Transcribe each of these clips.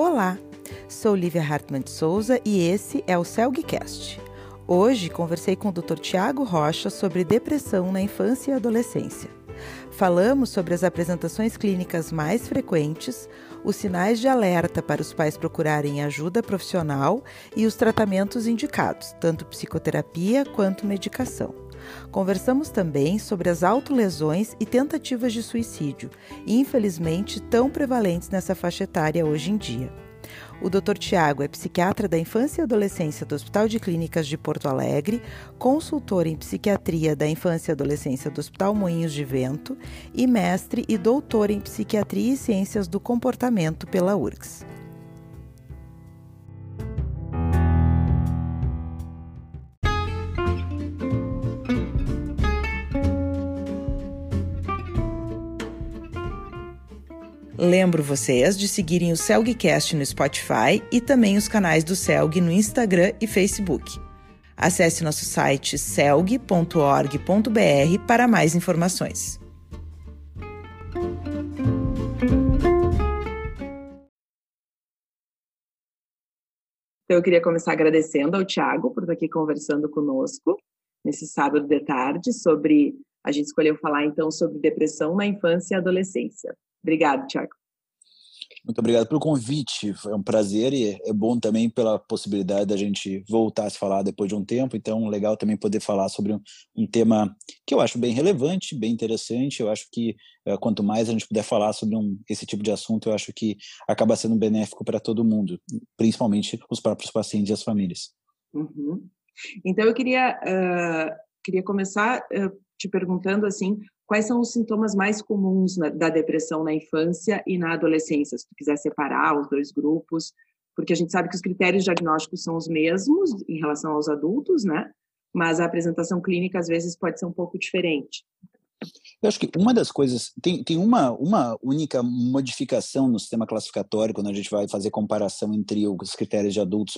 Olá, sou Lívia Hartmann de Souza e esse é o CELGcast. Hoje conversei com o Dr. Tiago Rocha sobre depressão na infância e adolescência. Falamos sobre as apresentações clínicas mais frequentes, os sinais de alerta para os pais procurarem ajuda profissional e os tratamentos indicados, tanto psicoterapia quanto medicação. Conversamos também sobre as autolesões e tentativas de suicídio, infelizmente tão prevalentes nessa faixa etária hoje em dia. O Dr. Tiago é psiquiatra da infância e adolescência do Hospital de Clínicas de Porto Alegre, consultor em psiquiatria da infância e adolescência do Hospital Moinhos de Vento e mestre e doutor em psiquiatria e ciências do comportamento pela URGS. Lembro vocês de seguirem o Celgcast no Spotify e também os canais do Celg no Instagram e Facebook. Acesse nosso site celg.org.br para mais informações. Então, eu queria começar agradecendo ao Tiago por estar aqui conversando conosco nesse sábado de tarde sobre. A gente escolheu falar então sobre depressão na infância e adolescência. Obrigado, Tiago. Muito obrigado pelo convite, foi um prazer e é bom também pela possibilidade da gente voltar a se falar depois de um tempo, então legal também poder falar sobre um, um tema que eu acho bem relevante, bem interessante, eu acho que uh, quanto mais a gente puder falar sobre um, esse tipo de assunto, eu acho que acaba sendo benéfico para todo mundo, principalmente os próprios pacientes e as famílias. Uhum. Então eu queria, uh, queria começar uh, te perguntando assim, quais são os sintomas mais comuns na, da depressão na infância e na adolescência, se tu quiser separar os dois grupos, porque a gente sabe que os critérios diagnósticos são os mesmos em relação aos adultos, né? Mas a apresentação clínica às vezes pode ser um pouco diferente. Eu acho que uma das coisas tem, tem uma, uma única modificação no sistema classificatório quando a gente vai fazer comparação entre os critérios de adultos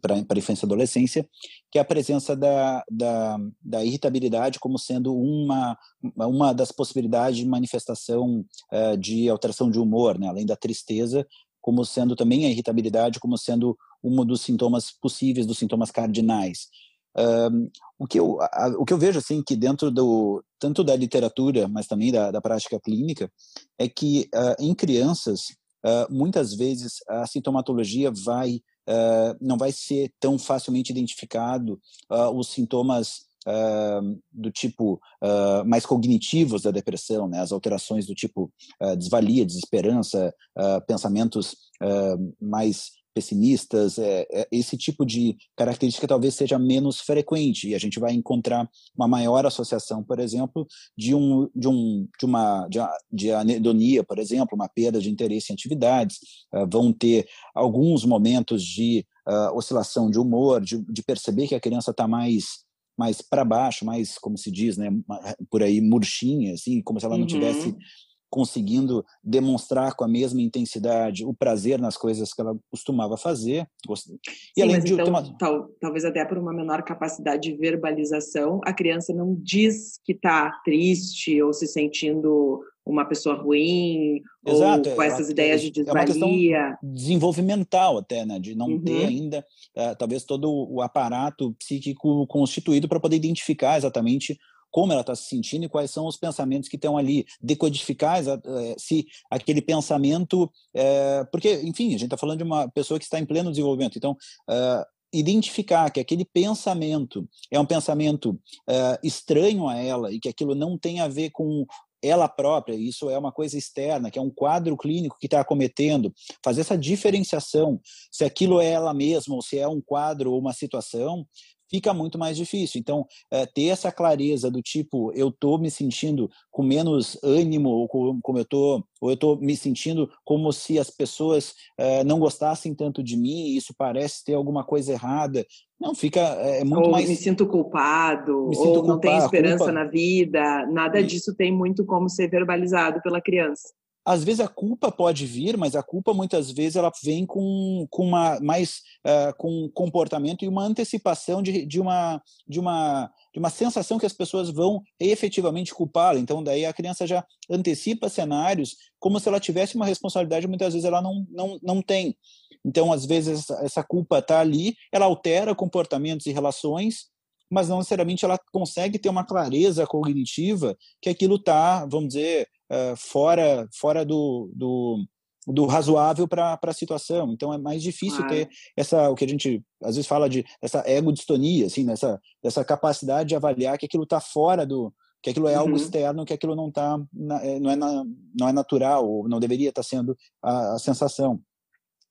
para a infância e adolescência, que é a presença da, da, da, irritabilidade como sendo uma, uma das possibilidades de manifestação uh, de alteração de humor, né? além da tristeza, como sendo também a irritabilidade como sendo um dos sintomas possíveis, dos sintomas cardinais. Um, o, que eu, a, o que eu vejo assim que dentro do tanto da literatura, mas também da, da prática clínica, é que uh, em crianças uh, muitas vezes a sintomatologia vai uh, não vai ser tão facilmente identificado os sintomas do tipo mais cognitivos da depressão, né? as alterações do tipo desvalia, desesperança, pensamentos mais pessimistas, é, é, esse tipo de característica talvez seja menos frequente e a gente vai encontrar uma maior associação, por exemplo, de um de um de uma de, de anedonia, por exemplo, uma perda de interesse em atividades, uh, vão ter alguns momentos de uh, oscilação de humor, de, de perceber que a criança está mais mais para baixo, mais como se diz, né, por aí murchinha, assim, como se ela não uhum. tivesse conseguindo demonstrar com a mesma intensidade o prazer nas coisas que ela costumava fazer. E Sim, além de então, uma... tal, talvez até por uma menor capacidade de verbalização, a criança não diz que está triste ou se sentindo uma pessoa ruim Exato, ou com essas é, ideias de desvalia. É uma desenvolvimental até, né? De não uhum. ter ainda uh, talvez todo o aparato psíquico constituído para poder identificar exatamente como ela está se sentindo e quais são os pensamentos que estão ali, decodificar eh, se aquele pensamento. É, porque, enfim, a gente está falando de uma pessoa que está em pleno desenvolvimento, então. Uh, identificar que aquele pensamento é um pensamento uh, estranho a ela e que aquilo não tem a ver com ela própria, isso é uma coisa externa, que é um quadro clínico que está acometendo, fazer essa diferenciação, se aquilo é ela mesma ou se é um quadro ou uma situação, fica muito mais difícil. Então, é, ter essa clareza do tipo, eu estou me sentindo com menos ânimo, ou como eu estou, ou eu estou me sentindo como se as pessoas é, não gostassem tanto de mim, e isso parece ter alguma coisa errada. Não, fica é, é muito ou mais. Me sinto culpado, me sinto ou culpado, não tenho esperança culpa... na vida. Nada disso tem muito como ser verbalizado pela criança. Às vezes a culpa pode vir, mas a culpa muitas vezes ela vem com, com uma mais uh, com comportamento e uma antecipação de, de, uma, de, uma, de uma sensação que as pessoas vão efetivamente culpá-la. Então daí a criança já antecipa cenários como se ela tivesse uma responsabilidade, muitas vezes ela não, não, não tem. Então às vezes essa, essa culpa está ali, ela altera comportamentos e relações mas não necessariamente ela consegue ter uma clareza cognitiva que aquilo está, vamos dizer, uh, fora, fora do, do, do razoável para a situação. Então é mais difícil ter essa, o que a gente às vezes fala de essa ego-distonia, assim, nessa, essa capacidade de avaliar que aquilo está fora do, que aquilo é algo uhum. externo, que aquilo não tá, é, não é, não é natural, ou não deveria estar tá sendo a, a sensação.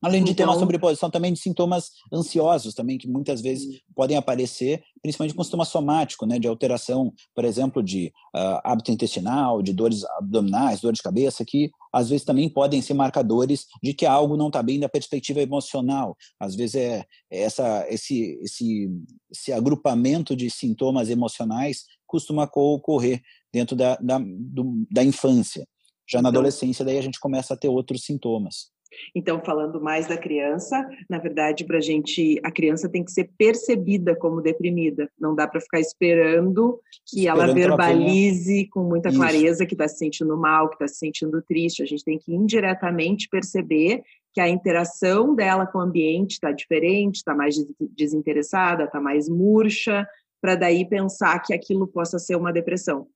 Além de então, ter uma então sobreposição também de sintomas ansiosos também, que muitas vezes hum. podem aparecer, principalmente com sintoma somático, né, de alteração, por exemplo, de uh, hábito intestinal, de dores abdominais, dores de cabeça, que às vezes também podem ser marcadores de que algo não está bem da perspectiva emocional. Às vezes é, é essa, esse, esse, esse agrupamento de sintomas emocionais costuma ocorrer dentro da, da, do, da infância. Já na então, adolescência, daí a gente começa a ter outros sintomas. Então, falando mais da criança, na verdade, para a gente, a criança tem que ser percebida como deprimida. Não dá para ficar esperando que esperando ela verbalize com muita clareza Isso. que está se sentindo mal, que está se sentindo triste. A gente tem que indiretamente perceber que a interação dela com o ambiente está diferente, está mais desinteressada, está mais murcha, para daí pensar que aquilo possa ser uma depressão.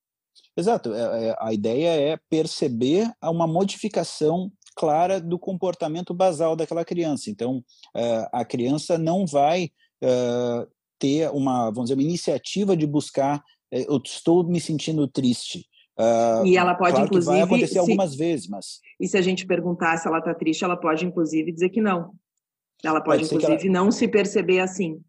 Exato. É, é, a ideia é perceber uma modificação clara do comportamento basal daquela criança. Então, uh, a criança não vai uh, ter uma, vamos dizer, uma iniciativa de buscar, uh, eu estou me sentindo triste. e ela pode, claro inclusive. vai acontecer se, algumas vezes, mas. E se a gente perguntar se ela está triste, ela pode, inclusive, dizer que não. Ela pode, pode inclusive, ela... não se perceber assim.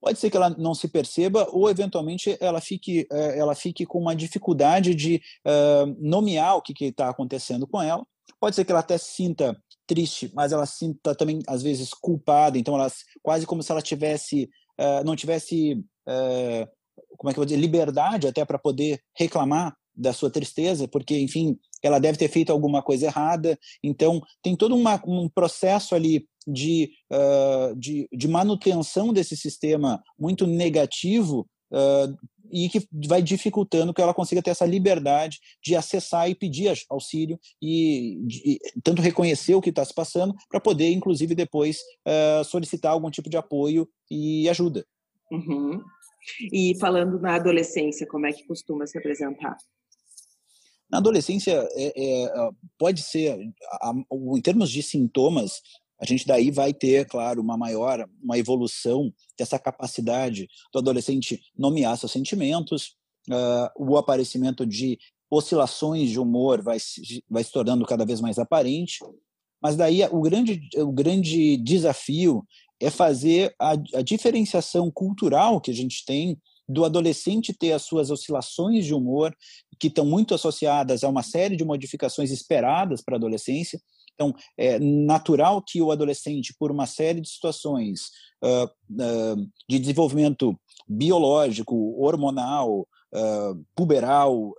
Pode ser que ela não se perceba ou, eventualmente, ela fique, ela fique com uma dificuldade de uh, nomear o que está acontecendo com ela Pode ser que ela até sinta triste, mas ela sinta também às vezes culpada, então ela quase como se ela tivesse uh, não tivesse uh, como é que eu vou dizer liberdade até para poder reclamar da sua tristeza, porque enfim ela deve ter feito alguma coisa errada, então tem todo uma, um processo ali de, uh, de, de manutenção desse sistema muito negativo Uh, e que vai dificultando que ela consiga ter essa liberdade de acessar e pedir auxílio e de, tanto reconhecer o que está se passando para poder, inclusive, depois uh, solicitar algum tipo de apoio e ajuda. Uhum. E falando na adolescência, como é que costuma se apresentar? Na adolescência, é, é, pode ser, em termos de sintomas, a gente daí vai ter, claro, uma maior, uma evolução dessa capacidade do adolescente nomear seus sentimentos, uh, o aparecimento de oscilações de humor vai, vai se tornando cada vez mais aparente, mas daí o grande, o grande desafio é fazer a, a diferenciação cultural que a gente tem do adolescente ter as suas oscilações de humor, que estão muito associadas a uma série de modificações esperadas para a adolescência, então, é natural que o adolescente, por uma série de situações uh, uh, de desenvolvimento biológico, hormonal, uh, puberal,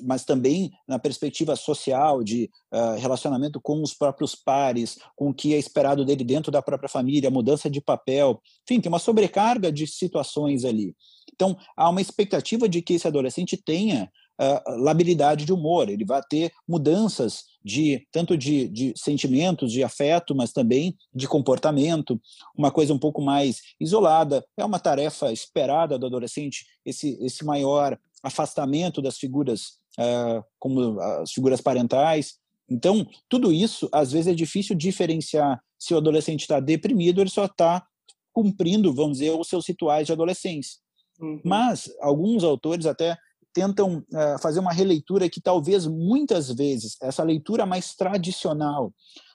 mas também na perspectiva social de relacionamento com os próprios pares, com o que é esperado dele dentro da própria família, mudança de papel, enfim, tem uma sobrecarga de situações ali. Então, há uma expectativa de que esse adolescente tenha uh, labilidade de humor, ele vai ter mudanças de tanto de, de sentimentos, de afeto, mas também de comportamento, uma coisa um pouco mais isolada. É uma tarefa esperada do adolescente esse, esse maior afastamento das figuras, uh, como as figuras parentais. Então, tudo isso, às vezes, é difícil diferenciar se o adolescente está deprimido, ele só está cumprindo, vamos dizer, os seus rituais de adolescência. Uhum. Mas alguns autores até tentam uh, fazer uma releitura que talvez muitas vezes essa leitura mais tradicional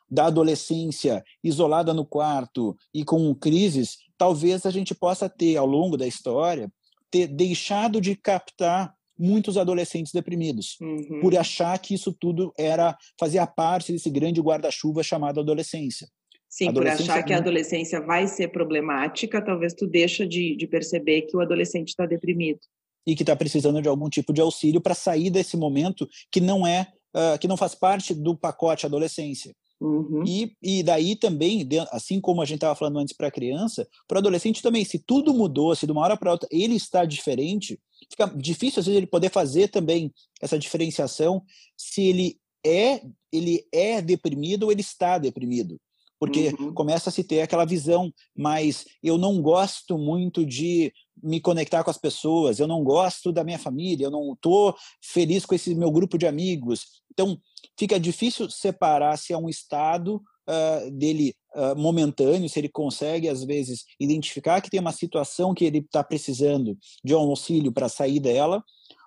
da adolescência isolada no quarto e com crises, talvez a gente possa ter ao longo da história ter deixado de captar muitos adolescentes deprimidos uhum. por achar que isso tudo era fazia parte desse grande guarda-chuva chamado adolescência. Sim, por achar que a adolescência vai ser problemática, talvez tu deixa de, de perceber que o adolescente está deprimido e que está precisando de algum tipo de auxílio para sair desse momento que não é uh, que não faz parte do pacote adolescência. Uhum. E, e daí também, assim como a gente estava falando antes para a criança, para o adolescente também, se tudo mudou, se de uma hora para outra ele está diferente, fica difícil às vezes ele poder fazer também essa diferenciação se ele é ele é deprimido ou ele está deprimido porque uhum. começa a se ter aquela visão, mas eu não gosto muito de me conectar com as pessoas, eu não gosto da minha família, eu não estou feliz com esse meu grupo de amigos. Então, fica difícil separar se é um estado uh, dele uh, momentâneo, se ele consegue, às vezes, identificar que tem uma situação que ele está precisando de um auxílio para sair dela,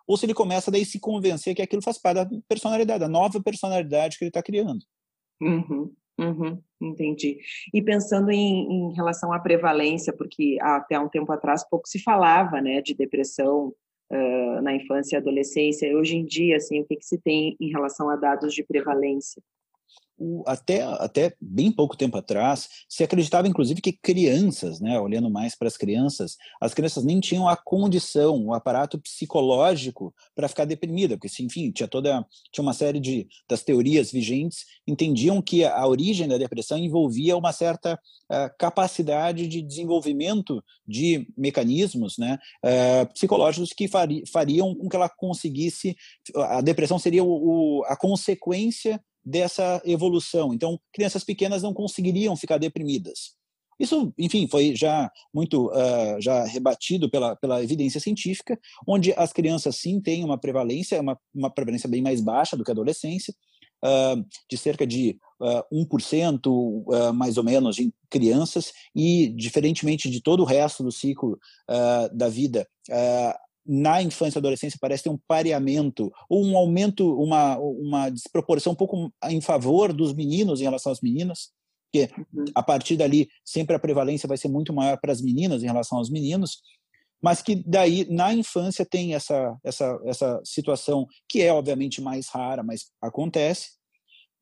ou se ele começa daí se convencer que aquilo faz parte da personalidade, da nova personalidade que ele está criando. Uhum. Uhum, entendi. E pensando em, em, relação à prevalência, porque até um tempo atrás pouco se falava, né, de depressão uh, na infância e adolescência. Hoje em dia, assim, o que, que se tem em relação a dados de prevalência? Até, até bem pouco tempo atrás, se acreditava, inclusive, que crianças, né, olhando mais para as crianças, as crianças nem tinham a condição, o aparato psicológico para ficar deprimida, porque, enfim, tinha toda tinha uma série de das teorias vigentes entendiam que a origem da depressão envolvia uma certa uh, capacidade de desenvolvimento de mecanismos, né, uh, psicológicos que fari, fariam com que ela conseguisse a depressão seria o, o a consequência dessa evolução. Então, crianças pequenas não conseguiriam ficar deprimidas. Isso, enfim, foi já muito uh, já rebatido pela, pela evidência científica, onde as crianças sim têm uma prevalência, uma, uma prevalência bem mais baixa do que a adolescência, uh, de cerca de uh, 1% uh, mais ou menos de crianças, e diferentemente de todo o resto do ciclo da vida, na infância e adolescência parece ter um pareamento ou um aumento, uma, uma desproporção um pouco em favor dos meninos em relação às meninas, porque uhum. a partir dali sempre a prevalência vai ser muito maior para as meninas em relação aos meninos, mas que daí na infância tem essa essa essa situação que é obviamente mais rara, mas acontece,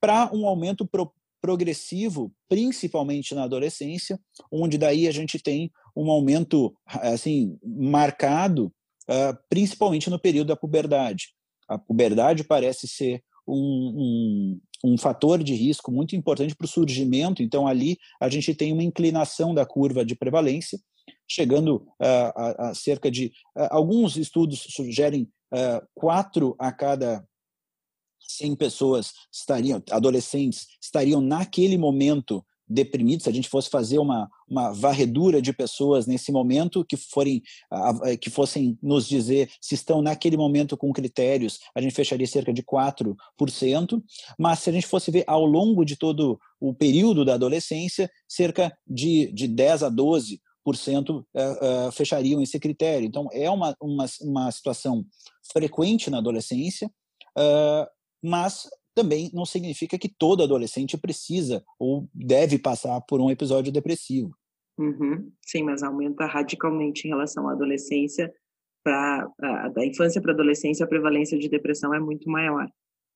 para um aumento pro, progressivo, principalmente na adolescência, onde daí a gente tem um aumento assim marcado uh, principalmente no período da puberdade. A puberdade parece ser um, um, um fator de risco muito importante para o surgimento, então ali a gente tem uma inclinação da curva de prevalência, chegando uh, a, a, cerca de. Uh, alguns estudos sugerem uh, quatro a cada 100 pessoas estariam, adolescentes, estariam naquele momento deprimidos, se a gente fosse fazer uma, uma varredura de pessoas nesse momento que forem que fossem nos dizer se estão naquele momento com critérios, a gente fecharia cerca de 4%, mas se a gente fosse ver ao longo de todo o período da adolescência, cerca de, de 10 a 12 por cento uh, uh, fechariam esse critério. Então, é uma, uma, uma situação frequente na adolescência, uh, mas também não significa que todo adolescente precisa ou deve passar por um episódio depressivo. Uhum. Sim, mas aumenta radicalmente em relação à adolescência. Pra, a, da infância para a adolescência, a prevalência de depressão é muito maior.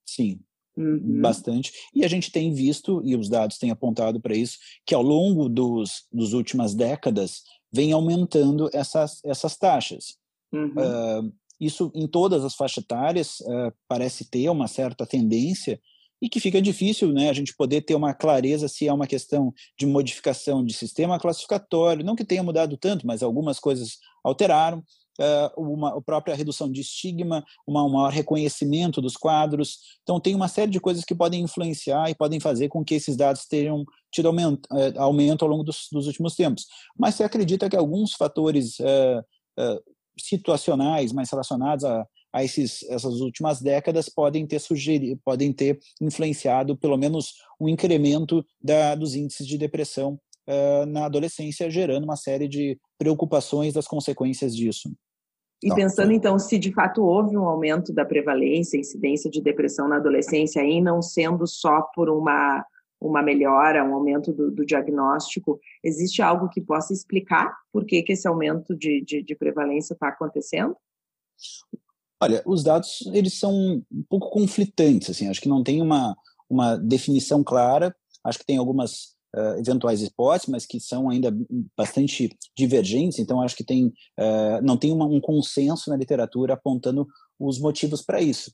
Sim, Uhum. bastante. E a gente tem visto, e os dados têm apontado para isso, que ao longo dos, dos últimas décadas vem aumentando essas, essas taxas. Uhum. Uh, isso em todas as faixas etárias uh, parece ter uma certa tendência e que fica difícil né, a gente poder ter uma clareza se é uma questão de modificação de sistema classificatório, não que tenha mudado tanto, mas algumas coisas alteraram, uh, uma a própria redução de estigma, uma, um maior reconhecimento dos quadros. Então, tem uma série de coisas que podem influenciar e podem fazer com que esses dados tenham tido aumento, uh, aumento ao longo dos, dos, últimos tempos. Mas se acredita que alguns fatores uh, situacionais mais relacionados a, a esses, essas últimas décadas podem ter sugerido, podem ter influenciado pelo menos um incremento da, dos índices de depressão uh, na adolescência, gerando uma série de preocupações das consequências disso. E pensando então se de fato houve um aumento da prevalência, incidência de depressão na adolescência, aí não sendo só por uma uma melhora, um aumento do, do, diagnóstico, existe algo que possa explicar por que, que esse aumento de, de, de prevalência está acontecendo? Olha, os dados eles são um pouco conflitantes, assim, acho que não tem uma, uma definição clara, acho que tem algumas uh, eventuais hipóteses, mas que são ainda bastante divergentes, então acho que tem, uh, não tem uma, um consenso na literatura apontando os motivos para isso.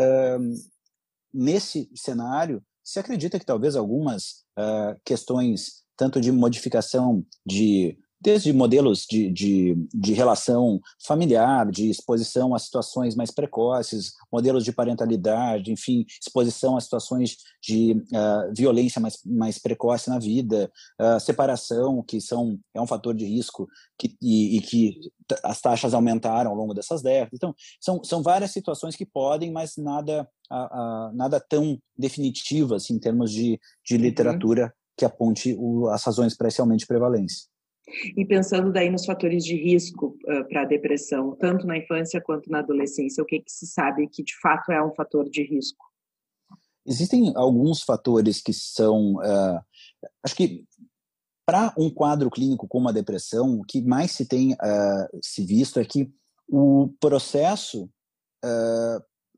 Uh, nesse cenário, se acredita que talvez algumas uh, questões, tanto de modificação de desde modelos de, de, de, relação familiar, de exposição a situações mais precoces, modelos de parentalidade, enfim, exposição a situações de uh, violência mais, mais precoce na vida, uh, separação, que são, é um fator de risco que, e, e, que as taxas aumentaram ao longo dessas décadas. Então, são, são várias situações que podem, mas nada, uh, nada tão definitivo assim, em termos de, de uhum. literatura uhum. que aponte o, as razões para esse aumento de prevalência. E pensando daí nos fatores de risco uh, para a depressão, tanto na infância quanto na adolescência, o que, que se sabe que de fato é um fator de risco? Existem alguns fatores que são, uh, acho que para um quadro clínico como a depressão, o que mais se tem uh, se visto é que o processo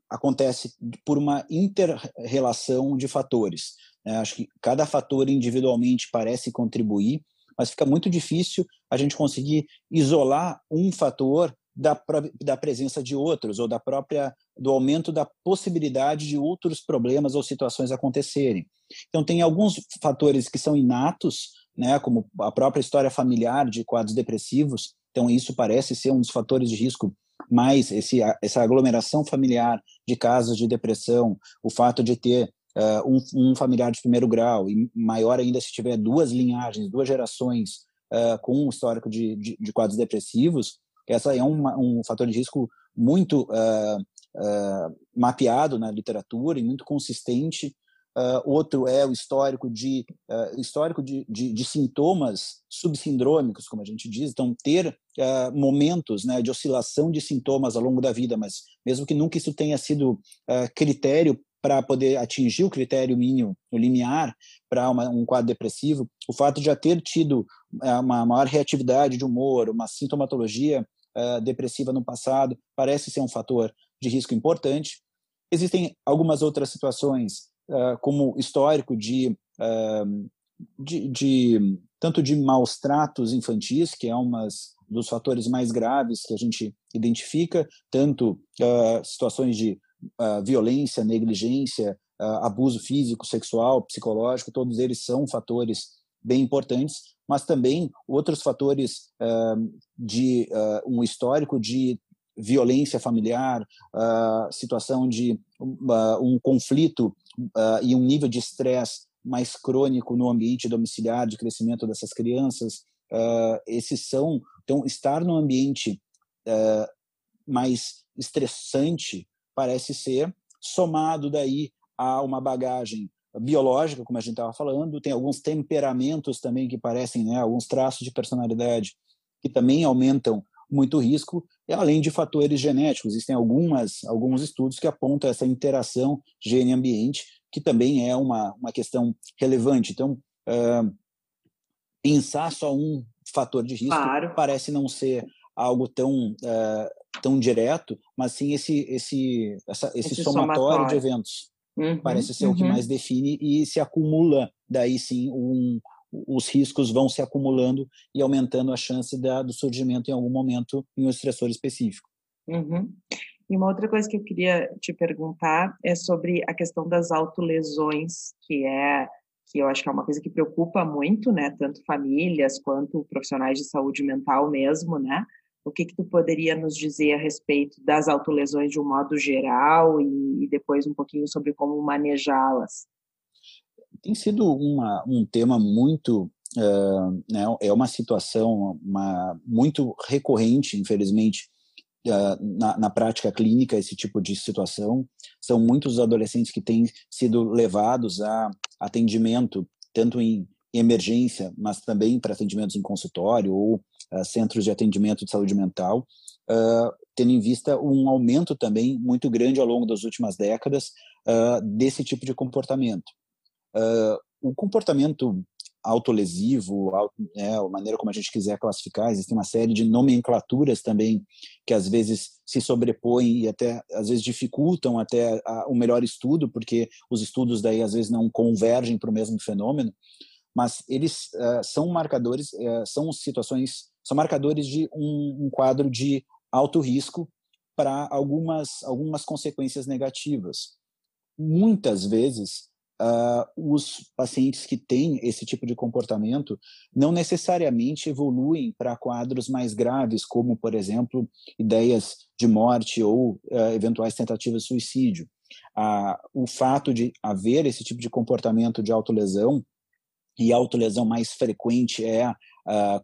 acontece por uma interrelação de fatores. Né? Acho que cada fator individualmente parece contribuir, mas fica muito difícil a gente conseguir isolar um fator da, da presença de outros ou da própria do aumento da possibilidade de outros problemas ou situações acontecerem. Então tem alguns fatores que são inatos, né, como a própria história familiar de quadros depressivos. Então isso parece ser um dos fatores de risco mais esse, essa aglomeração familiar de casos de depressão, o fato de ter uh, um, um, familiar de primeiro grau, e maior ainda se tiver duas linhagens, duas gerações uh, com um histórico de, de, de, quadros depressivos, essa é uma, um fator de risco muito uh, mapeado na literatura e muito consistente. outro é o histórico de histórico de, de, de, sintomas subsindrômicos, como a gente diz, então ter momentos né, de oscilação de sintomas ao longo da vida, mas mesmo que nunca isso tenha sido critério para poder atingir o critério mínimo, o limiar, para um quadro depressivo, o fato de já ter tido é, uma maior reatividade de humor, uma sintomatologia uh, depressiva no passado, parece ser um fator de risco importante. Existem algumas outras situações, uh, como histórico de, uh, de, de, tanto de maus tratos infantis, que é um dos fatores mais graves que a gente identifica, tanto situações de violência, negligência, abuso físico, sexual, psicológico, todos eles são fatores bem importantes, mas também outros fatores uh, de um histórico de violência familiar, situação de um conflito e um nível de estresse mais crônico no ambiente domiciliar de crescimento dessas crianças. esses são então estar no ambiente mais estressante parece ser, somado daí a uma bagagem biológica, como a gente estava falando, tem alguns temperamentos também que parecem, né, alguns traços de personalidade que também aumentam muito o risco, além de fatores genéticos. Existem algumas, alguns estudos que apontam essa interação gene-ambiente, que também é uma, uma questão relevante. Então, uh, pensar só um fator de risco claro. parece não ser algo tão uh, tão direto, mas sim esse esse essa, esse, esse somatório, somatório, de eventos uhum, parece ser uhum. o que uhum. mais define e se acumula daí sim um, os riscos vão se acumulando e aumentando a chance da, do surgimento em algum momento em um estressor específico. Uhum. E uma outra coisa que eu queria te perguntar é sobre a questão das autolesões, que é que eu acho que é uma coisa que preocupa muito, né, tanto famílias quanto profissionais de saúde mental mesmo, né? O que, que tu poderia nos dizer a respeito das autolesões de um modo geral e, e depois um pouquinho sobre como manejá-las? Tem sido uma, um tema muito Uh, né, é uma situação uma, muito recorrente, infelizmente, uh, na, na, prática clínica, esse tipo de situação. São muitos adolescentes que têm sido levados a atendimento, tanto em emergência, mas também para atendimentos em consultório ou uh, centros de atendimento de saúde mental, uh, tendo em vista um aumento também muito grande ao longo das últimas décadas uh, desse tipo de comportamento. o comportamento autolesivo, auto, né, a maneira como a gente quiser classificar, existe uma série de nomenclaturas também que às vezes se sobrepõem e até às vezes dificultam até o melhor estudo, porque os estudos daí às vezes não convergem para o mesmo fenômeno mas eles uh, são marcadores, uh, são situações, são marcadores de um, um quadro de alto risco para algumas algumas consequências negativas. muitas vezes Uh, os pacientes que têm esse tipo de comportamento não necessariamente evoluem para quadros mais graves, como, por exemplo, ideias de morte ou uh, eventuais tentativas de suicídio. Uh, o fato de haver esse tipo de comportamento de autolesão, e a autolesão mais frequente é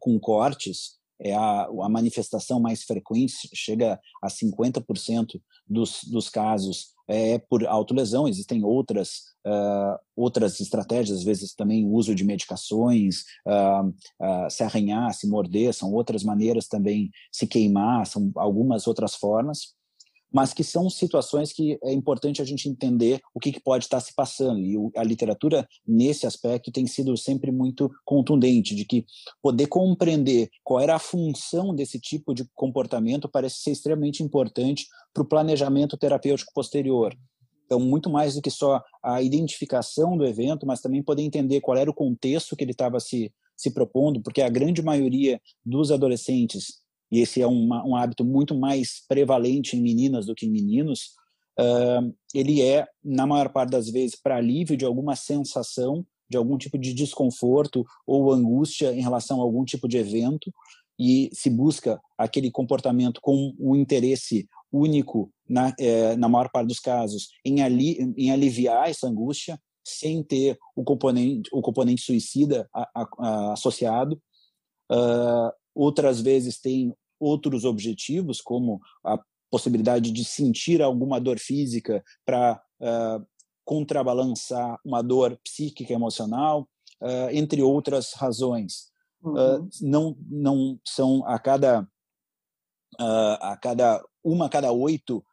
com cortes, é a, a manifestação mais frequente, chega a 50% dos, dos casos é por autolesão, existem outras, uh, outras estratégias, às vezes também uso de medicações, uh, uh, se arranhar, se morder, são outras maneiras também, se queimar, são algumas outras formas mas que são situações que é importante a gente entender o que, que pode estar se passando. E a literatura, nesse aspecto, tem sido sempre muito contundente, de que poder compreender qual era a função desse tipo de comportamento parece ser extremamente importante para o planejamento terapêutico posterior. Então, muito mais do que só a identificação do evento, mas também poder entender qual era o contexto que ele estava se, se propondo, porque a grande maioria dos adolescentes e esse é uma, um hábito muito mais prevalente em meninas do que em meninos, uh, ele é, na maior parte das vezes, para alívio de alguma sensação, de algum tipo de desconforto ou angústia em relação a algum tipo de evento, e se busca aquele comportamento com o um interesse único, na, na maior parte dos casos, em, ali, em aliviar essa angústia, sem ter o componente, o componente suicida a, a, a, associado. Uh, outras vezes tem outros objetivos, como a possibilidade de sentir alguma dor física para uh, contrabalançar uma dor psíquica emocional, uh, entre outras razões. Uhum. Uh, não, não são a cada a cada uma a cada oito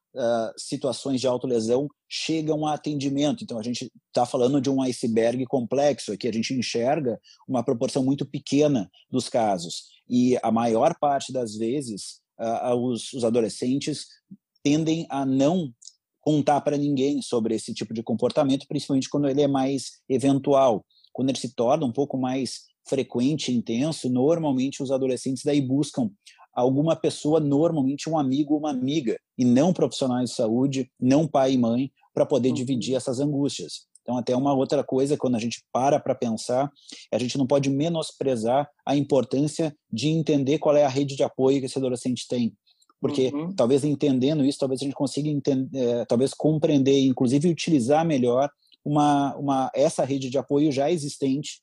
situações de autolesão chegam a atendimento. Então, a gente está falando de um iceberg complexo aqui, a gente enxerga uma proporção muito pequena dos casos. E a maior parte das vezes, uh, os, os adolescentes tendem a não contar para ninguém sobre esse tipo de comportamento, principalmente quando ele é mais eventual. Quando ele se torna um pouco mais frequente, intenso, normalmente os adolescentes daí buscam alguma pessoa, normalmente um amigo ou uma amiga, e não profissionais de saúde, não pai e mãe, para poder uhum. dividir essas angústias. Então, até uma outra coisa, quando a gente para para pensar, a gente não pode menosprezar a importância de entender qual é a rede de apoio que esse adolescente tem. Porque uhum. talvez entendendo isso, talvez a gente consiga entender, é, talvez compreender, inclusive utilizar melhor uma, uma, essa rede de apoio já existente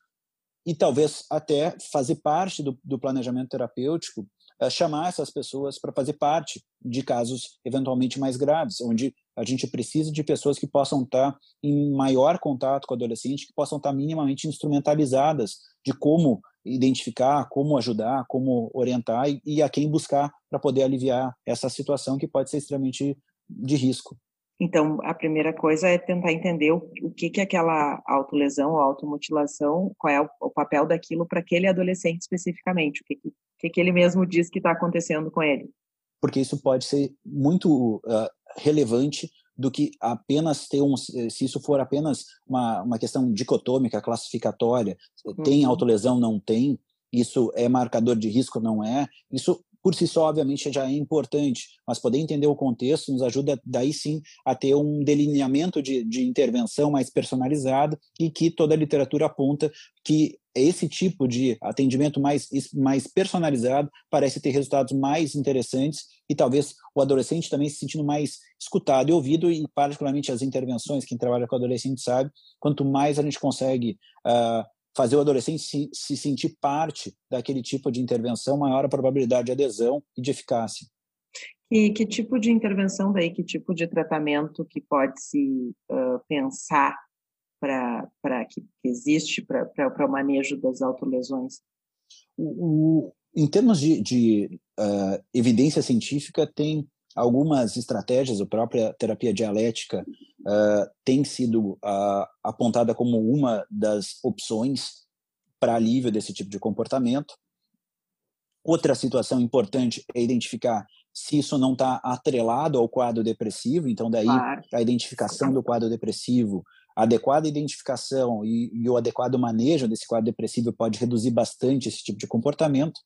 e talvez até fazer parte do, do planejamento terapêutico é, chamar essas pessoas para fazer parte de casos eventualmente mais graves, onde a gente precisa de pessoas que possam estar em maior contato com o adolescente, que possam estar minimamente instrumentalizadas de como identificar, como ajudar, como orientar e, a quem buscar para poder aliviar essa situação que pode ser extremamente de risco. Então, a primeira coisa é tentar entender o, o que, que é aquela autolesão ou automutilação, qual é o, o papel daquilo para aquele adolescente especificamente, o que, que, que, que ele mesmo diz que está acontecendo com ele. Porque isso pode ser muito uh, relevante do que apenas ter um, se isso for apenas uma, uma questão dicotômica, classificatória, uhum. tem autolesão, não tem, isso é marcador de risco, não é, isso por si só, obviamente, já é importante, mas poder entender o contexto nos ajuda, daí sim, a ter um delineamento de, de intervenção mais personalizado e que toda a literatura aponta que esse tipo de atendimento mais, mais personalizado parece ter resultados mais interessantes e talvez o adolescente também se sentindo mais escutado e ouvido e particularmente as intervenções, quem trabalha com adolescente sabe, quanto mais a gente consegue uh, fazer o adolescente se, se sentir parte daquele tipo de intervenção, maior a probabilidade de adesão e de eficácia. E que tipo de intervenção daí, que tipo de tratamento que pode se uh, pensar para que, que existe para o manejo das autolesões? O, o, em termos de, de uh, evidência científica, tem algumas estratégias, a própria terapia dialética uh, tem sido uh, apontada como uma das opções para alívio desse tipo de comportamento. Outra situação importante é identificar se isso não está atrelado ao quadro depressivo, então daí claro. a identificação do quadro depressivo, a adequada identificação e, e, o adequado manejo desse quadro depressivo pode reduzir bastante esse tipo de comportamento.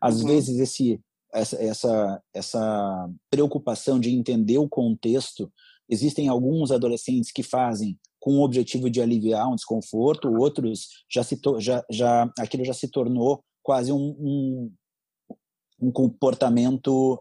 Às uhum. vezes esse essa, essa, essa preocupação de entender o contexto Existem alguns adolescentes que fazem com o objetivo de aliviar um desconforto, outros já se já, já aquilo já se tornou quase um, um, um comportamento,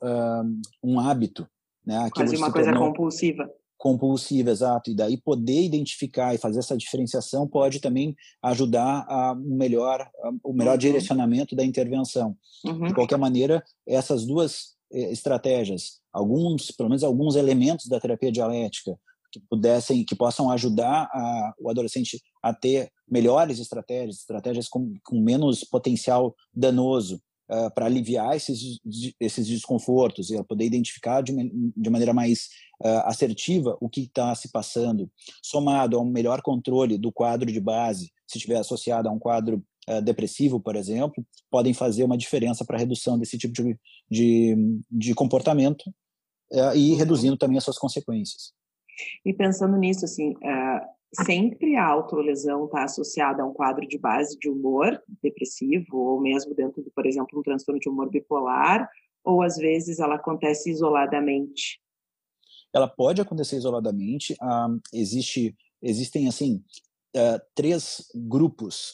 um hábito, né? Aquilo quase uma coisa compulsiva. Compulsiva, exato. E daí poder identificar e fazer essa diferenciação pode também ajudar a um melhor, o melhor uhum. direcionamento da intervenção. Uhum. De qualquer maneira, essas duas eh, estratégias, alguns, pelo menos alguns elementos da terapia dialética que pudessem, que possam ajudar a, o adolescente a ter melhores estratégias, estratégias com, com menos potencial danoso uh, para aliviar esses, esses desconfortos e poder identificar de, de maneira mais uh, assertiva o que está se passando, somado a um melhor controle do quadro de base, se estiver associado a um quadro uh, depressivo, por exemplo, podem fazer uma diferença para a redução desse tipo de, de, de comportamento e reduzindo também as suas consequências. E pensando nisso, assim, sempre a autolesão está associada a um quadro de base de humor depressivo, ou mesmo dentro, de, por exemplo, um transtorno de humor bipolar, ou às vezes ela acontece isoladamente? Ela pode acontecer isoladamente. Uh, existe, existem, assim, uh, três grupos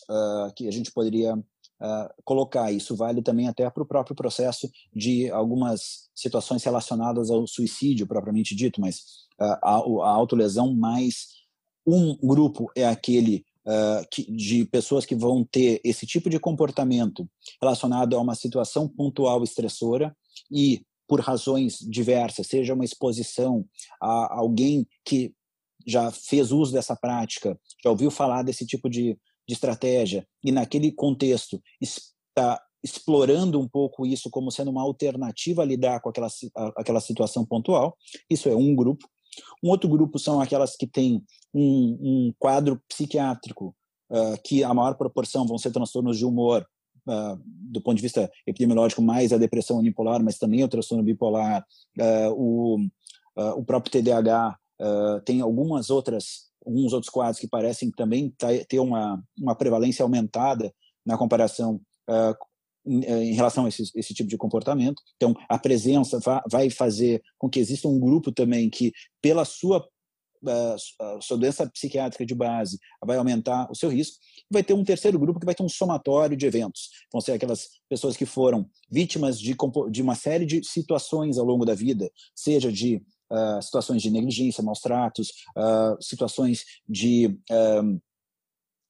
que a gente poderia Uh, colocar. Isso vale também até para o próprio processo de algumas situações relacionadas ao suicídio propriamente dito, mas uh, a, a autolesão mais um grupo é aquele uh, que, de pessoas que vão ter esse tipo de comportamento relacionado a uma situação pontual estressora e por razões diversas, seja uma exposição a alguém que já fez uso dessa prática, já ouviu falar desse tipo de de estratégia e naquele contexto está explorando um pouco isso como sendo uma alternativa a lidar com aquela, aquela situação pontual. Isso é um grupo. Um outro grupo são aquelas que têm um, um quadro psiquiátrico, uh, que a maior proporção vão ser transtornos de humor, uh, do ponto de vista epidemiológico, mais a depressão unipolar, mas também o transtorno bipolar, uh, o, o próprio TDAH, tem algumas outras alguns outros quadros que parecem também ter uma, uma prevalência aumentada na comparação uh, em, em, relação a esse, esse, tipo de comportamento. Então, a presença va, vai fazer com que exista um grupo também que, pela sua, uh, sua doença psiquiátrica de base, vai aumentar o seu risco. Vai ter um terceiro grupo que vai ter um somatório de eventos. Vão ser aquelas pessoas que foram vítimas de, de uma série de situações ao longo da vida, seja de uh, situações de negligência, maus tratos, uh, situações de um,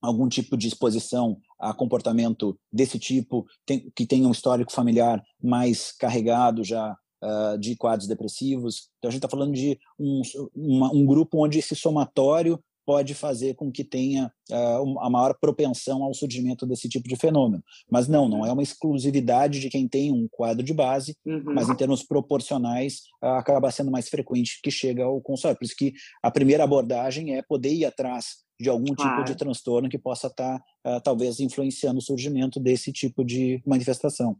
algum tipo de exposição a comportamento desse tipo, tem, que tem um histórico familiar mais carregado já uh, de quadros depressivos. Então, a gente está falando de um, uma, um grupo onde esse somatório pode fazer com que tenha uh, a maior propensão ao surgimento desse tipo de fenômeno. Mas não, não é uma exclusividade de quem tem um quadro de base, uhum. mas em termos proporcionais uh, acaba sendo mais frequente que chega ao consultório. Por isso que a primeira abordagem é poder ir atrás de algum claro. tipo de transtorno que possa estar, tá, uh, talvez, influenciando o surgimento desse tipo de manifestação.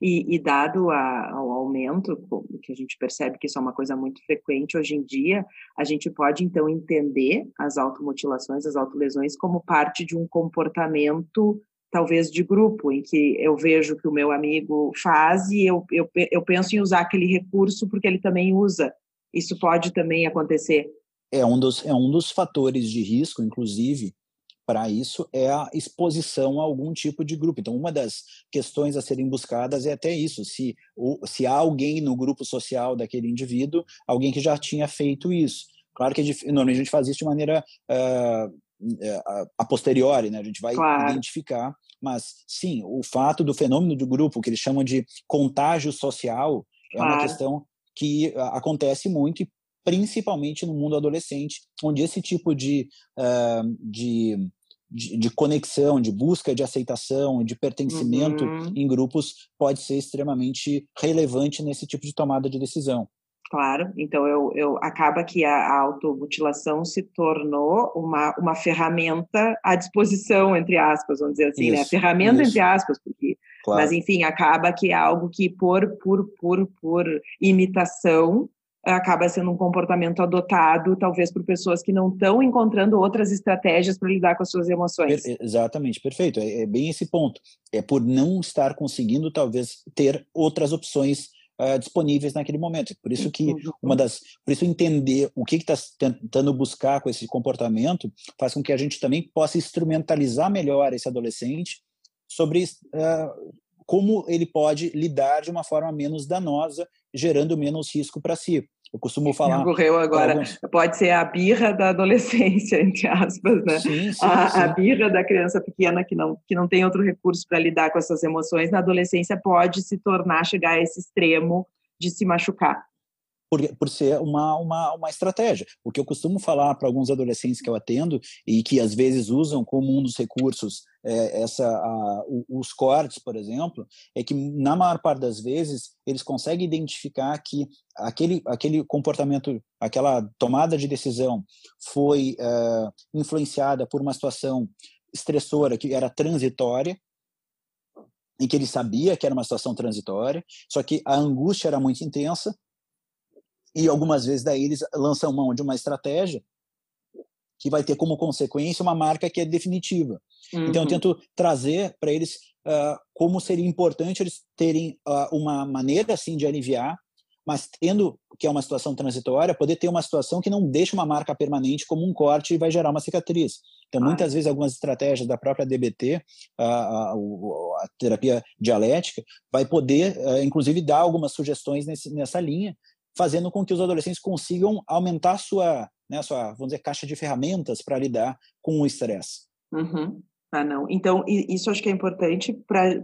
E, e dado a, ao aumento, que a gente percebe que isso é uma coisa muito frequente hoje em dia, a gente pode então entender as automutilações, as autolesões, como parte de um comportamento talvez de grupo, em que eu vejo que o meu amigo faz e eu, eu, eu penso em usar aquele recurso porque ele também usa. Isso pode também acontecer. É um dos, é um dos fatores de risco, inclusive, para isso é a exposição a algum tipo de grupo. Então, uma das questões a serem buscadas é até isso: se, se há alguém no grupo social daquele indivíduo, alguém que já tinha feito isso. Claro que é normalmente a gente faz isso de maneira uh, a posteriori, né? a gente vai claro. identificar, mas sim, o fato do fenômeno do grupo, que eles chamam de contágio social, claro. é uma questão que acontece muito e principalmente no mundo adolescente, onde esse tipo de, uh, de, de, de, conexão, de busca de aceitação, de pertencimento uhum. em grupos pode ser extremamente relevante nesse tipo de tomada de decisão. Claro, então eu, eu acaba que a, a automutilação se tornou uma, uma ferramenta à disposição, entre aspas, vamos dizer assim, isso, né? Ferramenta isso. entre aspas, porque Claro. Mas, enfim, acaba que é algo que, por, por, por, por imitação, acaba sendo um comportamento adotado, talvez por pessoas que não estão encontrando outras estratégias para lidar com as suas emoções. Per exatamente, perfeito. É, é, bem esse ponto. É por não estar conseguindo, talvez, ter outras opções uh, disponíveis naquele momento. Por isso que uma das, por isso entender o que está tentando buscar com esse comportamento faz com que a gente também possa instrumentalizar melhor esse adolescente sobre uh, como ele pode lidar de uma forma menos danosa, gerando menos risco para si. Eu costumo falar. Ocorreu agora. Alguns... Pode ser a birra da adolescência, entre aspas, né? Sim, sim, a, sim. a birra da criança pequena que não, que não tem outro recurso para lidar com essas emoções, na adolescência pode se tornar, chegar a esse extremo de se machucar por, por ser uma, uma, uma estratégia. O que eu costumo falar para alguns adolescentes que eu atendo e que às vezes usam como um dos recursos é, essa, a, os cortes, por exemplo, é que na maior parte das vezes eles conseguem identificar que aquele, aquele comportamento, aquela tomada de decisão foi é, influenciada por uma situação estressora que era transitória, em que ele sabia que era uma situação transitória, só que a angústia era muito intensa e algumas vezes daí eles lançam mão de uma estratégia que vai ter como consequência uma marca que é definitiva. Uhum. Então eu uhum. tento trazer para eles uh, como seria importante eles terem uh, uma maneira assim de aliviar, mas tendo que é uma situação transitória, poder ter uma situação que não deixa uma marca permanente como um corte e vai gerar uma cicatriz. Então, muitas vezes, algumas estratégias da própria DBT, a, a, a terapia dialética, vai poder, inclusive, dar algumas sugestões nesse, nessa linha, fazendo com que os adolescentes consigam aumentar sua, né, sua vamos dizer, caixa de ferramentas para lidar com o estresse. Uhum. Ah, não. Então, isso acho que é importante para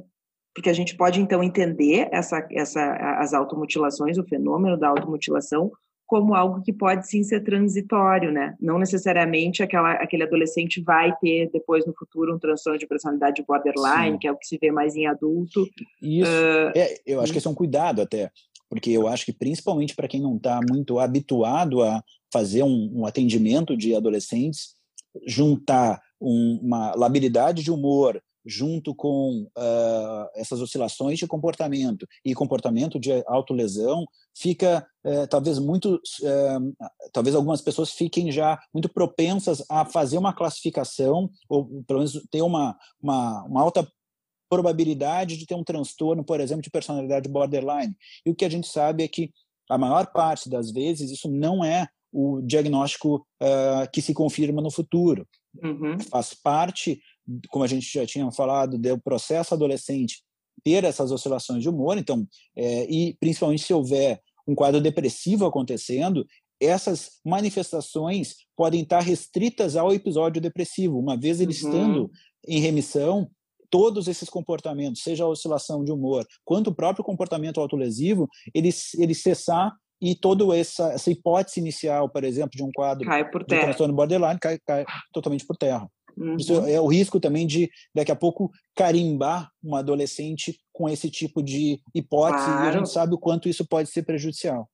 porque a gente pode então entender essa, essa, as automutilações, o fenômeno da automutilação, como algo que pode sim ser transitório, né? Não necessariamente aquela, aquele adolescente vai ter depois no futuro um transtorno de personalidade borderline, sim. que é o que se vê mais em adulto. Isso. Uh, é, eu acho que esse é um cuidado até, porque eu acho que principalmente para quem não está muito habituado a fazer um, um atendimento de adolescentes, juntar um, uma labilidade de humor junto com uh, essas oscilações de comportamento e comportamento de autolesão, fica uh, talvez muito, uh, talvez algumas pessoas fiquem já muito propensas a fazer uma classificação, ou pelo menos ter uma, uma, uma alta probabilidade de ter um transtorno, por exemplo, de personalidade borderline. E o que a gente sabe é que a maior parte das vezes isso não é o diagnóstico uh, que se confirma no futuro. Uhum. Faz parte, como a gente já tinha falado, do processo adolescente ter essas oscilações de humor. Então, é, e principalmente se houver um quadro depressivo acontecendo, essas manifestações podem estar restritas ao episódio depressivo. Uma vez ele uhum. estando em remissão, todos esses comportamentos, seja a oscilação de humor, quanto o próprio comportamento autolesivo, ele, ele cessar e toda essa, essa hipótese inicial, por exemplo, de um quadro de transtorno borderline cai, cai totalmente por terra. Uhum. Isso é o risco também de, daqui a pouco, carimbar um adolescente com esse tipo de hipótese claro. e a gente sabe o quanto isso pode ser prejudicial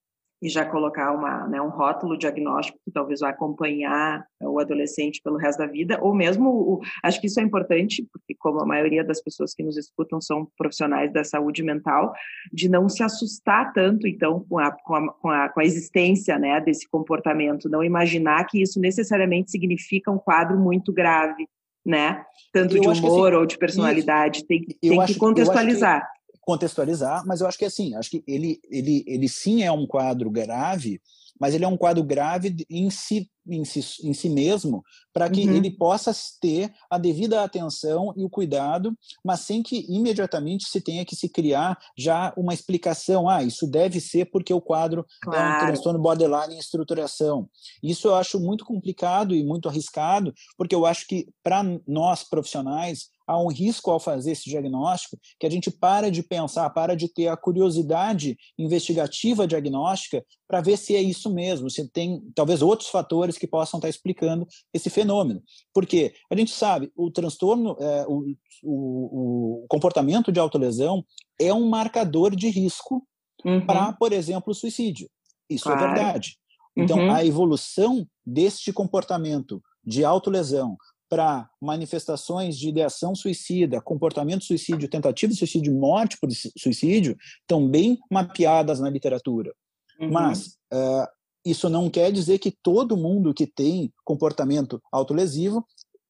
e já colocar uma, né, um rótulo diagnóstico que talvez vai acompanhar o adolescente pelo resto da vida, ou mesmo, o, acho que isso é importante, porque como a maioria das pessoas que nos escutam são profissionais da saúde mental, de não se assustar tanto, então, com a, com a, com a, com a existência né, desse comportamento, não imaginar que isso necessariamente significa um quadro muito grave, né? Tanto eu de humor assim, ou de personalidade, isso, tem, tem que contextualizar contextualizar, mas eu acho que assim, acho que ele, ele, ele sim é um quadro grave, mas ele é um quadro grave em si, em si, em si mesmo, para que uhum. ele possa ter a devida atenção e o cuidado, mas sem que imediatamente se tenha que se criar já uma explicação. Ah, isso deve ser porque o quadro claro. é um transtorno borderline em estruturação. Isso eu acho muito complicado e muito arriscado, porque eu acho que para nós profissionais há um risco ao fazer esse diagnóstico que a gente para de pensar, para de ter a curiosidade investigativa diagnóstica para ver se é isso mesmo, se tem talvez outros fatores que possam estar explicando esse fenômeno. Porque a gente sabe, o transtorno, é, o, o, o, comportamento de autolesão é um marcador de risco uhum. para, por exemplo, o suicídio. Isso é claro. é verdade. Então, uhum. a evolução deste comportamento de autolesão para manifestações de ideação suicida, comportamento suicídio, tentativa de suicídio, morte por suicídio, estão bem mapeadas na literatura. Uhum. Mas uh, isso não quer dizer que todo mundo que tem comportamento autolesivo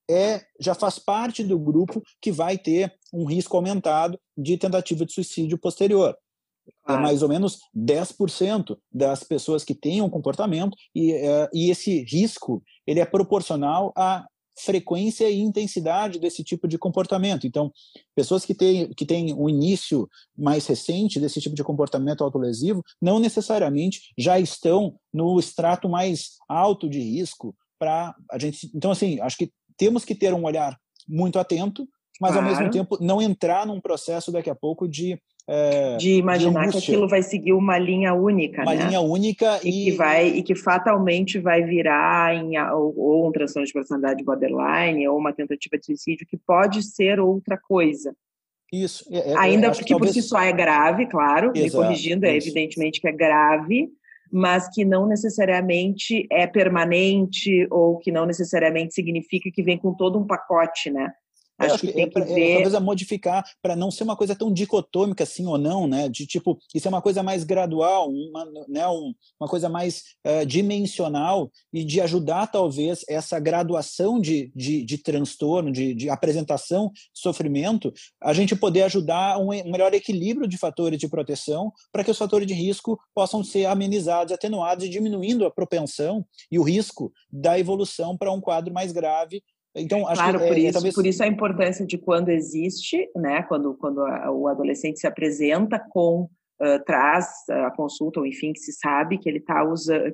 é, já faz parte do grupo que vai ter um risco aumentado de tentativa de suicídio posterior. é mais ou menos 10% das pessoas que têm um comportamento e, é, e esse risco ele é proporcional à frequência e intensidade desse tipo de comportamento. Então, pessoas que têm, que têm um início mais recente desse tipo de comportamento autolesivo não necessariamente já estão no extrato mais alto de risco para a gente. Então, assim, acho que temos que ter um olhar muito atento, mas claro. ao mesmo tempo não entrar num processo daqui a pouco de é, de imaginar de que aquilo vai seguir uma linha única, uma né? linha única e, e, que vai e que fatalmente vai virar em ou, ou um transtorno de personalidade borderline ou uma tentativa de suicídio que pode ser outra coisa. Isso. É, é, Ainda porque talvez... por si só é grave, claro, Exato, me corrigindo, é evidentemente que é grave, mas que não necessariamente é permanente ou que não necessariamente significa que vem com todo um pacote, né? Acho, que, que tem é, que é, ver... talvez a modificar para não ser uma coisa tão dicotômica assim ou não, né? De tipo, isso é uma coisa mais gradual, uma, né? Um, uma coisa mais uh, dimensional e de ajudar talvez essa graduação de, de, de transtorno, de, de apresentação, sofrimento, a gente poder ajudar um, um melhor equilíbrio de fatores de proteção para que os fatores de risco possam ser amenizados, atenuados e diminuindo a propensão e o risco da evolução para um quadro mais grave então, acho claro, que, por, é, isso, talvez... por isso a importância de quando existe, né, quando, quando a, o adolescente se apresenta com, uh, traz a consulta, ou enfim, que se sabe que ele está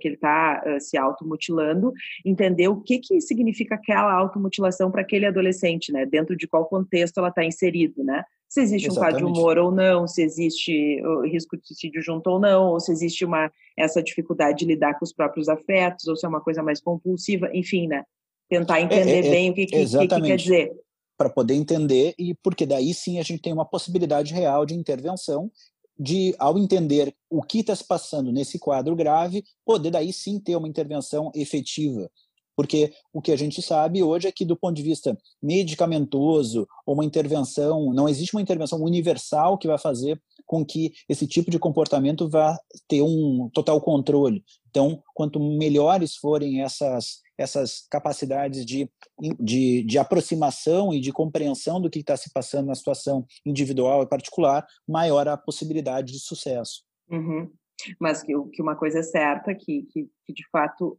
que ele tá uh, se automutilando, entender o que, que significa aquela automutilação para aquele adolescente, né, dentro de qual contexto ela está inserido, né, se existe Exatamente. um quadro de humor ou não, se existe o risco de suicídio junto ou não, ou se existe uma essa dificuldade de lidar com os próprios afetos, ou se é uma coisa mais compulsiva, enfim, né? Tentar é, entender é, é, bem o que, que, que, que quer dizer. Para poder entender, e porque daí sim a gente tem uma possibilidade real de intervenção, de, ao entender o que está se passando nesse quadro grave, poder daí sim ter uma intervenção efetiva. Porque o que a gente sabe hoje é que, do ponto de vista medicamentoso, uma intervenção, não existe uma intervenção universal que vai fazer com que esse tipo de comportamento vá ter um total controle. Então, quanto melhores forem essas, essas capacidades de, de, de aproximação e de compreensão do que está se passando na situação individual e particular, maior a possibilidade de sucesso. Uhum. Mas que, que uma coisa é certa, que, que, que de fato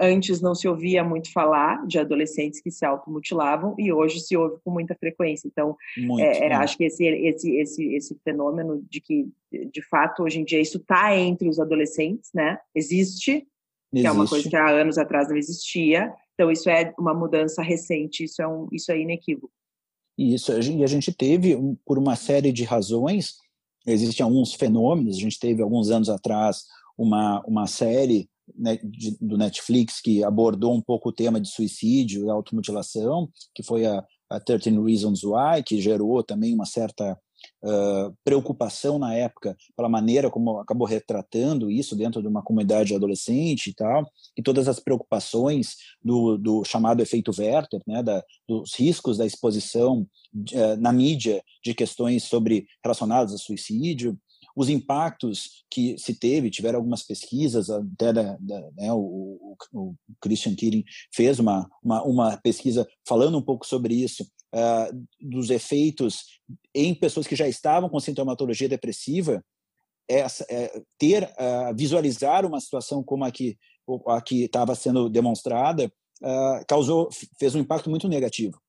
antes não se ouvia muito falar de adolescentes que se automutilavam e hoje se ouve com muita frequência. Então, muito, é, é, acho que esse, esse, esse, esse fenômeno de que, de fato, hoje em dia isso está entre os adolescentes, né? Existe. Que é uma coisa que há anos atrás não existia. Então, isso é uma mudança recente, isso é, um, isso é inequívoco. Isso, e a gente teve, por uma série de razões, existem alguns fenômenos, a gente teve alguns anos atrás uma, uma série né, de, do Netflix que abordou um pouco o tema de suicídio e automutilação, que foi a, a 13 Reasons Why, que gerou também uma certa uh, preocupação na época pela maneira como acabou retratando isso dentro de uma comunidade adolescente e tal, e todas as preocupações do, do chamado efeito Werther, né, da, dos riscos da exposição uh, na mídia de questões sobre relacionadas a suicídio, os impactos que se teve, tiveram algumas pesquisas, até da, da né, o, o, Christian Kirin fez uma, uma, uma, pesquisa falando um pouco sobre isso, uh, dos efeitos em pessoas que já estavam com sintomatologia depressiva, essa, é, ter, uh, visualizar uma situação como a que a estava sendo demonstrada, uh, causou, fez um impacto muito negativo.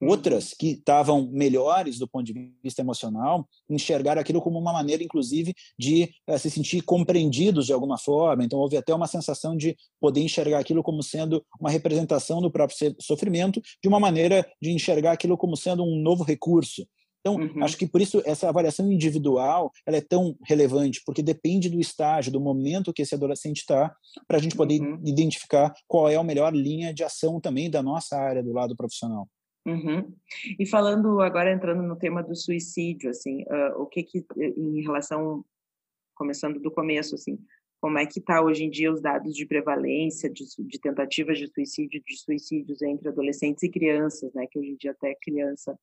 Outras que estavam melhores do ponto de vista emocional enxergaram aquilo como uma maneira, inclusive, de uh, se sentir compreendidos de alguma forma. Então, houve até uma sensação de poder enxergar aquilo como sendo uma representação do próprio sofrimento, de uma maneira de enxergar aquilo como sendo um novo recurso. Então, uhum. acho que por isso essa avaliação individual ela é tão relevante, porque depende do estágio, do momento que esse adolescente está, para a gente poder uhum. identificar qual é a melhor linha de ação também da nossa área do lado profissional. Uhum. E falando agora entrando no tema do suicídio, assim, uh, o que que em relação, começando do começo, assim, como é que está hoje em dia os dados de prevalência de, de, tentativas de suicídio, de suicídios entre adolescentes e crianças, né? Que hoje em dia até criança.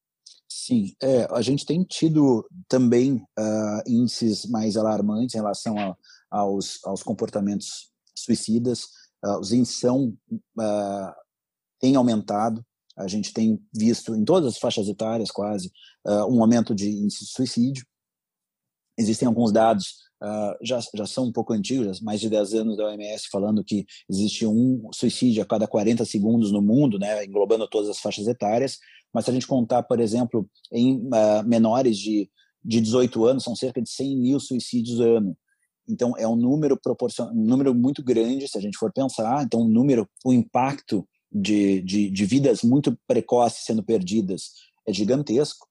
Sim, é, a gente tem tido também uh, índices mais alarmantes em relação a, aos, aos comportamentos suicidas. Uh, os índices são têm aumentado. A gente tem visto em todas as faixas etárias quase uh, um aumento de índice de suicídio. existem alguns dados Uh, já, já são um pouco antigos, mais de 10 anos da OMS falando que existe um suicídio a cada 40 segundos no mundo, né, englobando todas as faixas etárias. Mas se a gente contar, por exemplo, em uh, menores de, de 18 anos, são cerca de 100 mil suicídios ano. Então, é um número proporcional, um número muito grande, se a gente for pensar. Então, o número, o impacto de, de, de vidas muito precoces sendo perdidas é gigantesco.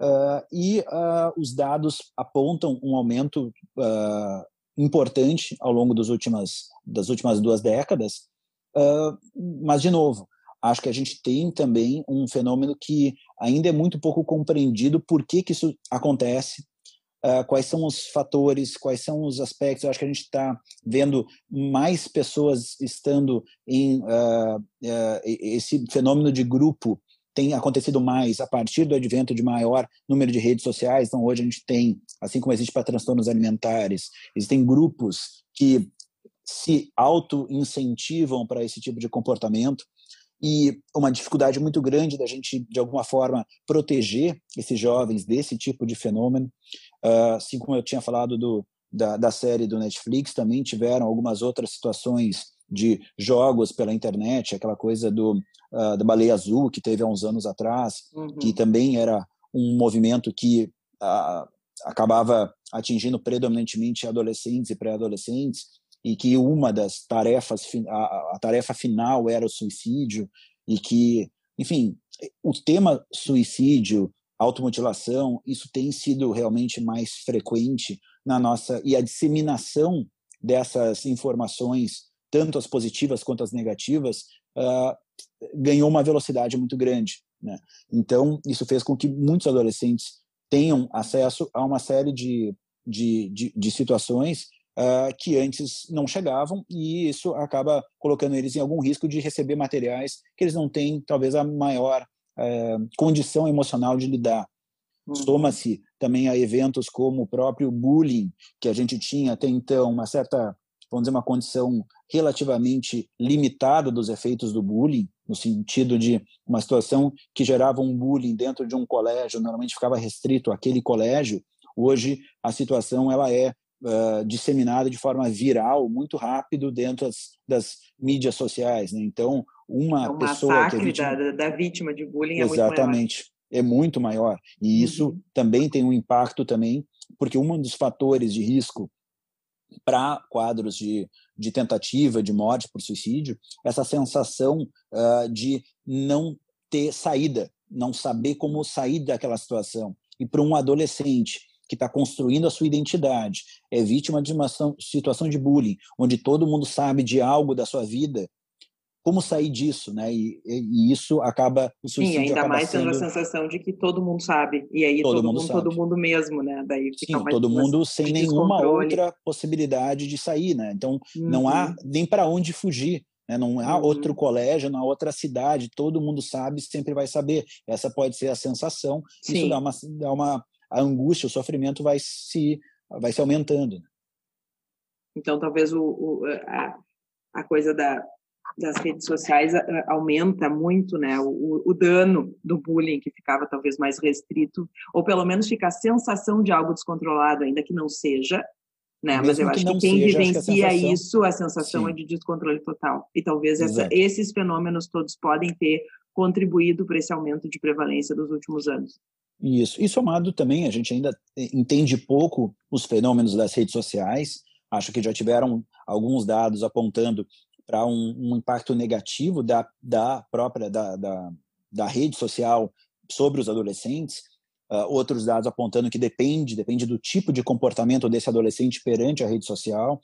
Uh, e uh, os dados apontam um aumento uh, importante ao longo dos últimas, das últimas duas décadas, mas, de novo, acho que a gente tem também um fenômeno que ainda é muito pouco compreendido por que, que isso acontece, quais são os fatores, quais são os aspectos. Eu acho que a gente está vendo mais pessoas estando em esse fenômeno de grupo tem acontecido mais a partir do advento de maior número de redes sociais. Então, hoje a gente tem, assim como existe para transtornos alimentares, existem grupos que se auto-incentivam para esse tipo de comportamento e uma dificuldade muito grande da gente, de alguma forma, proteger esses jovens desse tipo de fenômeno. Uh, assim como eu tinha falado do, da, da série do Netflix, também tiveram algumas outras situações de jogos pela internet, aquela coisa do uh, da baleia azul que teve há uns anos atrás, uhum. que também era um movimento que uh, acabava atingindo predominantemente adolescentes e pré-adolescentes e que uma das tarefas a, a tarefa final era o suicídio e que enfim o tema suicídio automutilação isso tem sido realmente mais frequente na nossa e a disseminação dessas informações tanto as positivas quanto as negativas, uh, ganhou uma velocidade muito grande. Né? Então, isso fez com que muitos adolescentes tenham acesso a uma série de, de, de, de situações uh, que antes não chegavam, e isso acaba colocando eles em algum risco de receber materiais que eles não têm, talvez, a maior uh, condição emocional de lidar. Uhum. Soma-se também a eventos como o próprio bullying, que a gente tinha até então uma certa vamos dizer, uma condição relativamente limitada dos efeitos do bullying, no sentido de uma situação que gerava um bullying dentro de um colégio, normalmente ficava restrito àquele colégio. Hoje a situação ela é uh, disseminada de forma viral, muito rápido dentro das, das mídias sociais. Né? Então, uma o pessoa que é vítima... da, da vítima de bullying é exatamente é muito maior e isso uhum. também tem um impacto também porque um dos fatores de risco para quadros de, de tentativa de morte por suicídio, essa sensação uh, de não ter saída, não saber como sair daquela situação. E para um adolescente que está construindo a sua identidade, é vítima de uma situação de bullying, onde todo mundo sabe de algo da sua vida, como sair disso, né? E, e, isso acaba o suicídio Sim, ainda mais sendo a sensação de que todo mundo sabe e aí todo, todo mundo, mundo todo mundo mesmo, né? Daí fica Sim, todo mundo sem nenhuma outra possibilidade de sair, né? Então uhum. não há uhum. nem para onde fugir. Né? Não há uhum. outro colégio, não há outra cidade, todo mundo sabe, sempre vai saber. Essa pode ser a sensação. Sim. Isso dá uma, dá uma a angústia, o sofrimento vai se vai se aumentando. Né? Então talvez o, o a, a coisa da das redes sociais aumenta muito né, o, o, dano do bullying, que ficava talvez mais restrito, ou pelo menos fica a sensação de algo descontrolado, ainda que não seja. Né? Mas eu acho que, que quem seja, vivencia que a isso, a sensação Sim. é de descontrole total. E talvez essa, esses fenômenos todos podem ter contribuído para esse aumento de prevalência dos últimos anos. Isso. E somado também, a gente ainda entende pouco os fenômenos das redes sociais. Acho que já tiveram alguns dados apontando para um, um, impacto negativo da, da própria da, da, da rede social sobre os adolescentes. Uh, outros dados apontando que depende depende do tipo de comportamento desse adolescente perante a rede social.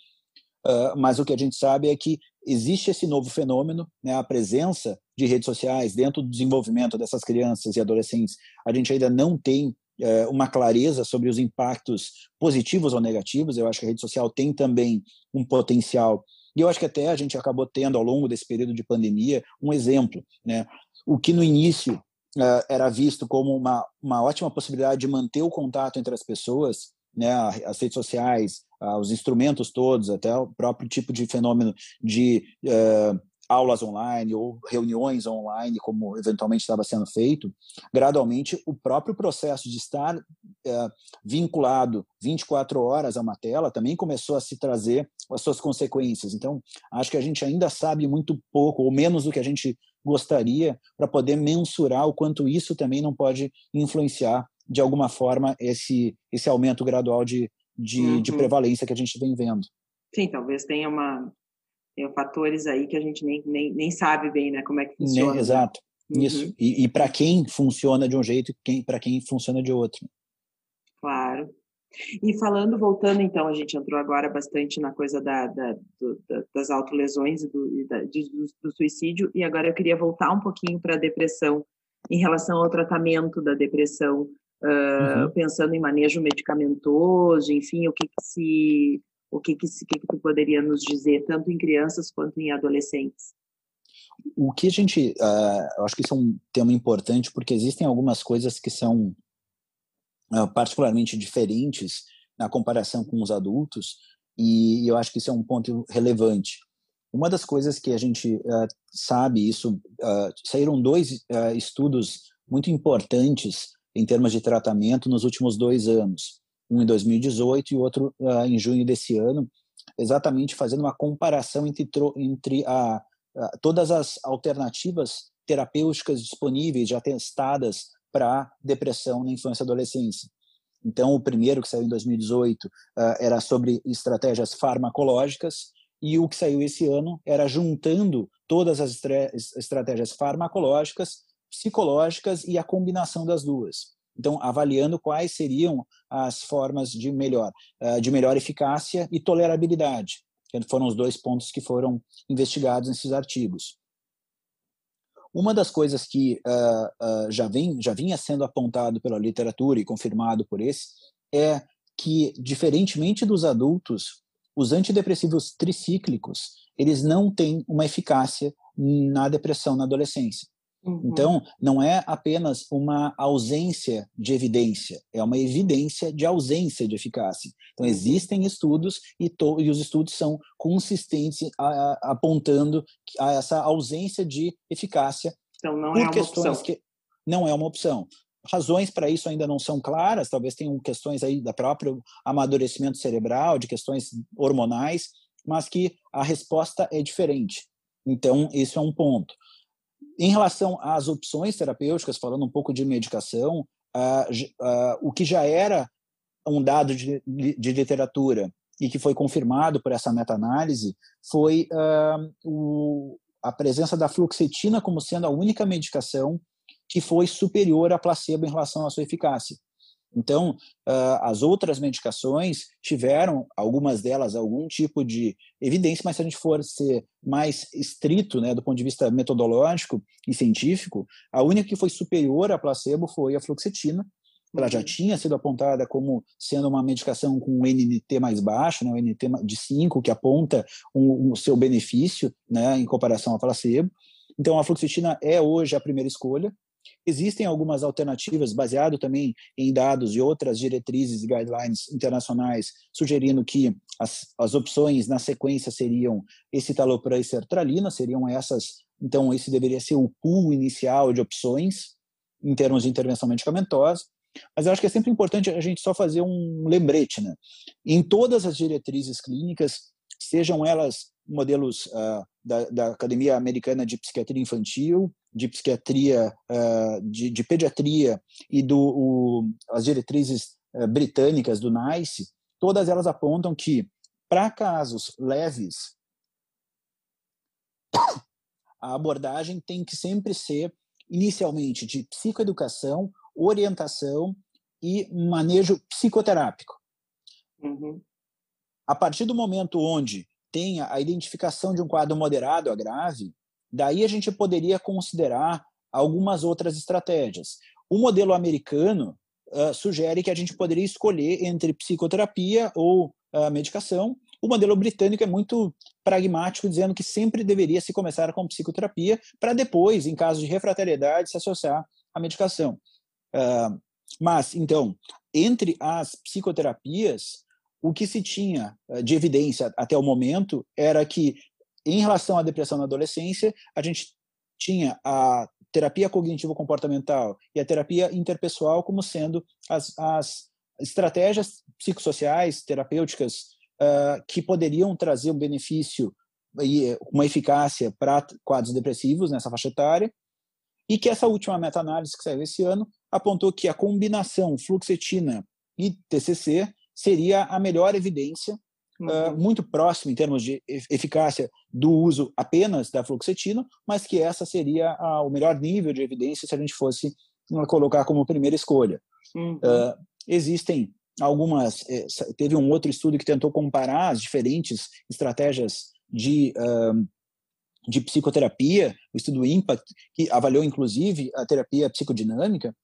Uh, mas o que a gente sabe é que existe esse novo fenômeno, né, a presença de redes sociais dentro do desenvolvimento dessas crianças e adolescentes. A gente ainda não tem uh, uma clareza sobre os impactos positivos ou negativos. Eu acho que a rede social tem também um potencial e eu acho que até a gente acabou tendo, ao longo desse período de pandemia, um exemplo. Né? O que no início uh, era visto como uma, uma ótima possibilidade de manter o contato entre as pessoas, né? as redes sociais, uh, os instrumentos todos, até o próprio tipo de fenômeno de uh, aulas online ou reuniões online, como eventualmente estava sendo feito, gradualmente o próprio processo de estar é, vinculado 24 horas a uma tela também começou a se trazer as suas consequências. Então, acho que a gente ainda sabe muito pouco, ou menos do que a gente gostaria, para poder mensurar o quanto isso também não pode influenciar de alguma forma esse, esse aumento gradual de, de, uhum. de prevalência que a gente vem vendo. Sim, talvez tenha uma tenha fatores aí que a gente nem, nem, nem sabe bem, né, como é que funciona. Né? Exato. Uhum. Isso. E, e para quem funciona de um jeito e para quem funciona de outro. Claro. E falando, voltando então, a gente entrou agora bastante na coisa da, da, do, da das autolesões e, do, e da, de, do, do, suicídio, e agora eu queria voltar um pouquinho para a depressão, em relação ao tratamento da depressão, uh, uhum. pensando em manejo medicamentoso, enfim, o que, que se o que que, que que tu poderia nos dizer tanto em crianças quanto em adolescentes? O que a gente, uh, eu acho que isso é um tema importante porque existem algumas coisas que são uh, particularmente diferentes na comparação com os adultos e eu acho que isso é um ponto relevante. Uma das coisas que a gente uh, sabe, isso saíram dois estudos muito importantes em termos de tratamento nos últimos dois anos um em 2018 e outro uh, em junho desse ano, exatamente fazendo uma comparação entre, entre a, a, todas as alternativas terapêuticas disponíveis, já testadas para depressão na infância e adolescência. Então, o primeiro que saiu em 2018 uh, era sobre estratégias farmacológicas, e o que saiu esse ano era juntando todas as estratégias farmacológicas, psicológicas e a combinação das duas. Então, avaliando quais seriam as formas de melhor, eh, de melhor eficácia e tolerabilidade, que foram os dois pontos que foram investigados nesses artigos. Uma das coisas que uh, uh, já, vem, já vinha sendo apontado pela literatura e confirmado por esse é que, diferentemente dos adultos, os antidepressivos tricíclicos eles não têm uma eficácia na depressão na adolescência. Uhum. Então, não é apenas uma ausência de evidência, é uma evidência de ausência de eficácia. Então, uhum. existem estudos e, to, e os estudos são consistentes a, a, apontando a essa ausência de eficácia. Então, não é uma opção. Que não é uma opção. Razões para isso ainda não são claras, talvez tenham questões aí da próprio amadurecimento cerebral, de questões hormonais, mas que a resposta é diferente. Então, isso é um ponto. Em relação às opções terapêuticas, falando um pouco de medicação, o que já era um dado de, de, literatura e que foi confirmado por essa meta-análise foi o, a presença da fluoxetina como sendo a única medicação que foi superior à placebo em relação à sua eficácia. Então, uh, as outras medicações tiveram, algumas delas, algum tipo de evidência, mas se a gente for ser mais estrito, né, do ponto de vista metodológico e científico, a única que foi superior à placebo foi a fluoxetina. Ela já uhum. tinha sido apontada como sendo uma medicação com um NNT mais baixo, né, um NNT de 5, que aponta o um, um seu benefício né, em comparação à placebo. Então, a fluoxetina é hoje a primeira escolha, Existem algumas alternativas, baseado também em dados e outras diretrizes e guidelines internacionais, sugerindo que as, as opções na sequência seriam escitalopram e sertralina, seriam essas, então esse deveria ser o pool inicial de opções em termos de intervenção medicamentosa. Mas eu acho que é sempre importante a gente só fazer um lembrete, né? Em todas as diretrizes clínicas, sejam elas modelos uh, da, da, Academia Americana de Psiquiatria Infantil, de Psiquiatria, uh, de, de, Pediatria e do, o, as diretrizes uh, britânicas do NICE, todas elas apontam que, para casos leves, a abordagem tem que sempre ser, inicialmente, de psicoeducação, orientação e manejo psicoterápico. Uhum. A partir do momento onde tenha a identificação de um quadro moderado a grave, daí a gente poderia considerar algumas outras estratégias. O modelo americano uh, sugere que a gente poderia escolher entre psicoterapia ou uh, medicação. O modelo britânico é muito pragmático, dizendo que sempre deveria se começar com psicoterapia, para depois, em caso de refratariedade, se associar à medicação. Uh, mas, então, entre as psicoterapias, o que se tinha de evidência até o momento era que em relação à depressão na adolescência, a gente tinha a terapia cognitivo-comportamental e a terapia interpessoal como sendo as, as estratégias psicossociais, terapêuticas, uh, que poderiam trazer um benefício e uma eficácia para quadros depressivos nessa faixa etária, e que essa última meta-análise que saiu esse ano apontou que a combinação fluoxetina e TCC seria a melhor evidência, uhum. uh, muito próxima em termos de eficácia do uso apenas da fluoxetina, mas que essa seria a, o melhor nível de evidência se a gente fosse uh, colocar como primeira escolha. Uhum. Uh, existem algumas. Eh, teve um outro estudo que tentou comparar as diferentes estratégias de de psicoterapia, o estudo IMPACT, que avaliou inclusive a terapia psicodinâmica,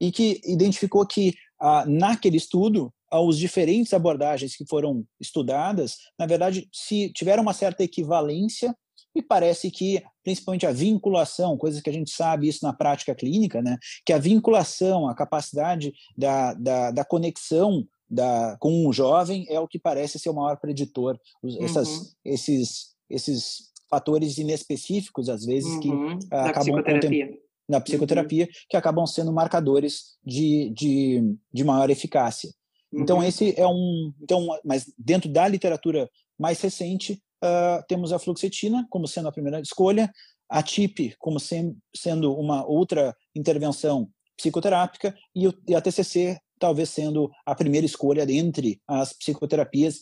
e que identificou que ah, naquele estudo os diferentes abordagens que foram estudadas, na verdade, se tiveram uma certa equivalência e parece que, principalmente a vinculação, coisas que a gente sabe isso na prática clínica, né, que a vinculação, a capacidade da, da, da conexão da, com o jovem é o que parece ser o maior preditor. Essas, uhum. esses, esses fatores inespecíficos, às vezes, uhum. que da acabam na psicoterapia, uhum. que acabam sendo marcadores de, de, de maior eficácia. Então, uhum. esse é um. Então, mas dentro da literatura mais recente, uh, temos a fluoxetina como sendo a primeira escolha, a TIP como sem, sendo uma outra intervenção psicoterápica e, o, e a TCC talvez sendo a primeira escolha entre as psicoterapias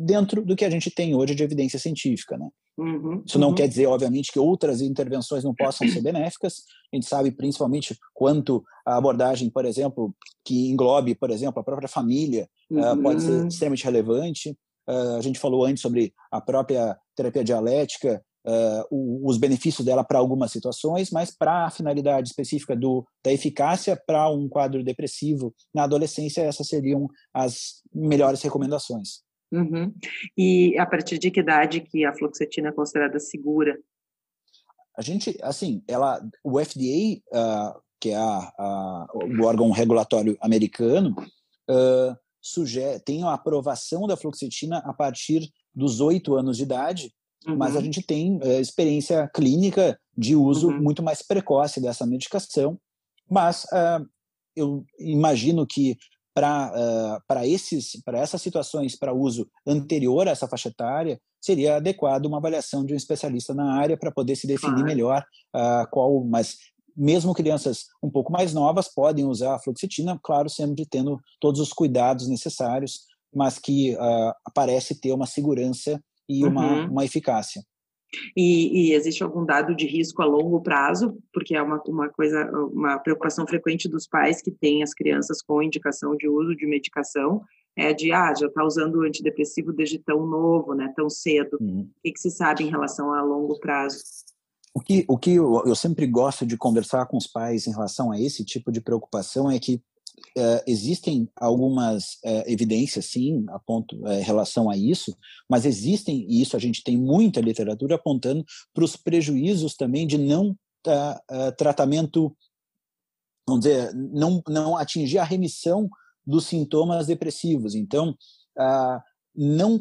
dentro do que a gente tem hoje de evidência científica, né? Uhum, Isso não uhum. quer dizer, obviamente, que outras intervenções não possam ser benéficas. A gente sabe principalmente quanto a abordagem, por exemplo, que englobe, por exemplo, a própria família, uhum. uh, pode ser extremamente relevante. Uh, a gente falou antes sobre a própria terapia dialética, uh, os benefícios dela para algumas situações, mas para a finalidade específica do, da eficácia para um quadro depressivo na adolescência, essas seriam as melhores recomendações. Uhum. E a partir de que idade que a fluoxetina é considerada segura? A gente, assim, ela, o FDA, uh, ah, que é a, a, o órgão regulatório americano, uh, sugere, tem a aprovação da fluoxetina a partir dos oito anos de idade, uhum. mas a uhum. gente tem uh, experiência clínica de uso uhum. muito mais precoce dessa medicação. Mas eu imagino que para uh, esses para essas situações para uso anterior a essa faixa etária seria adequado uma avaliação de um especialista na área para poder se definir melhor uh, qual mas mesmo crianças um pouco mais novas podem usar a fluoxetina claro sempre tendo todos os cuidados necessários mas que uh, parece ter uma segurança e uma, uhum. uma eficácia e, e, existe algum dado de risco a longo prazo, porque é uma, uma coisa, uma preocupação frequente dos pais que têm as crianças com indicação de uso de medicação, é de, ah, já está usando antidepressivo desde tão novo, né, tão cedo. Uhum. O que, que, se sabe em relação a longo prazo? O que, o que eu, eu sempre gosto de conversar com os pais em relação a esse tipo de preocupação é que Uh, existem algumas uh, evidências, sim, a ponto, uh, em relação a isso, mas existem, e isso a gente tem muita literatura apontando para os prejuízos também de não tratamento, vamos dizer, não, não atingir a remissão dos sintomas depressivos. Então, não,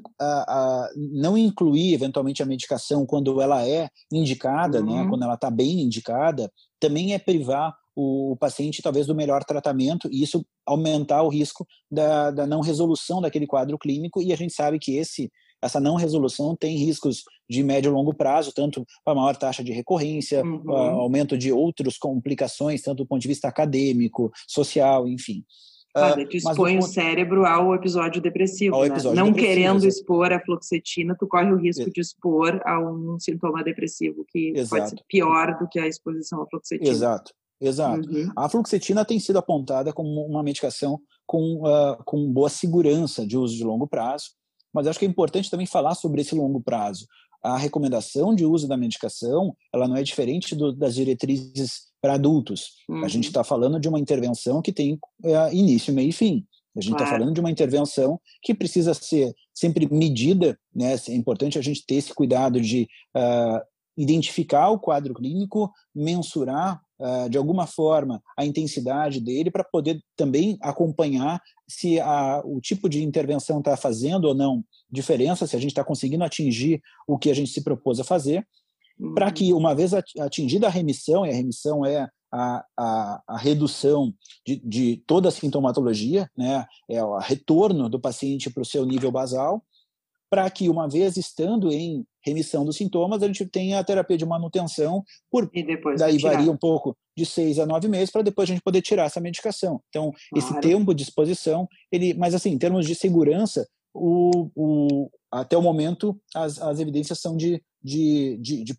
não incluir eventualmente a medicação quando ela é indicada, né, uhum. né, quando ela está bem indicada, também é privar o, paciente talvez do melhor tratamento e isso aumentar o risco da, da não resolução daquele quadro clínico e a gente sabe que esse essa não resolução tem riscos de médio e longo prazo, tanto para maior taxa de recorrência, uhum. aumento de outras complicações, tanto do ponto de vista acadêmico, social, enfim. Ah, tu expõe o, o cérebro ao episódio depressivo, ao né? episódio Não depressivo, querendo exatamente. expor a fluoxetina, tu corre o risco de expor a um sintoma depressivo que Exato. pode ser pior do que a exposição à fluoxetina. Exato. Exato. Uhum. A fluoxetina tem sido apontada como uma medicação com, uh, com boa segurança de uso de longo prazo, mas acho que é importante também falar sobre esse longo prazo. A recomendação de uso da medicação ela não é diferente do, das diretrizes para adultos. Uhum. A gente está falando de uma intervenção que tem uh, início, meio e fim. A gente está claro. falando de uma intervenção que precisa ser sempre medida, né? É importante a gente ter esse cuidado de uh, identificar o quadro clínico, mensurar de alguma forma, a intensidade dele para poder também acompanhar se a, o tipo de intervenção está fazendo ou não diferença, se a gente está conseguindo atingir o que a gente se propôs a fazer, uhum. para que, uma vez atingida a remissão, e a remissão é a, a, a redução de, de, toda a sintomatologia, né, é o retorno do paciente para o seu nível basal, para que, uma vez estando em remissão dos sintomas, a gente tenha a terapia de manutenção, por daí varia um pouco de seis a nove meses, para depois a gente poder tirar essa medicação. Então, claro. esse tempo de exposição, ele, mas assim, em termos de segurança, o, o, até o momento, as, as evidências são de, de, de, de,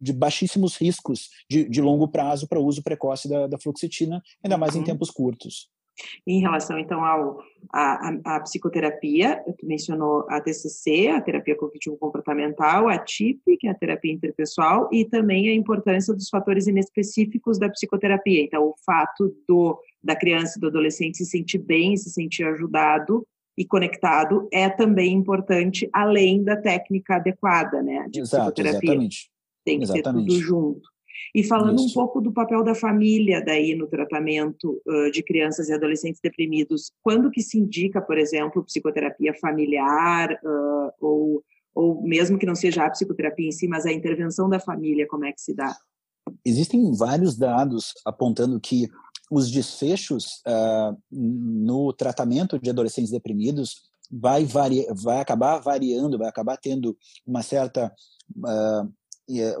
de baixíssimos riscos de, de longo prazo para o uso precoce da, da fluoxetina, ainda mais uhum. em tempos curtos. Em relação, então, ao, a psicoterapia, tu mencionou a TCC, a terapia cognitivo-comportamental, a TIP, que é a terapia interpessoal, e também a importância dos fatores inespecíficos da psicoterapia. Então, o fato do, da criança e do adolescente se sentir bem, se sentir ajudado, e conectado é também importante, além da técnica adequada, né? De Exato, psicoterapia. Exatamente. Tem que exatamente. ser tudo junto. E falando Isso. um pouco do papel da família daí no tratamento uh, de crianças e adolescentes deprimidos, quando que se indica, por exemplo, psicoterapia familiar uh, ou, ou mesmo que não seja a psicoterapia em si, mas a intervenção da família, como é que se dá? Existem vários dados apontando que os desfechos uh, no tratamento de adolescentes deprimidos vai, vai acabar variando, vai acabar tendo uma certa uh,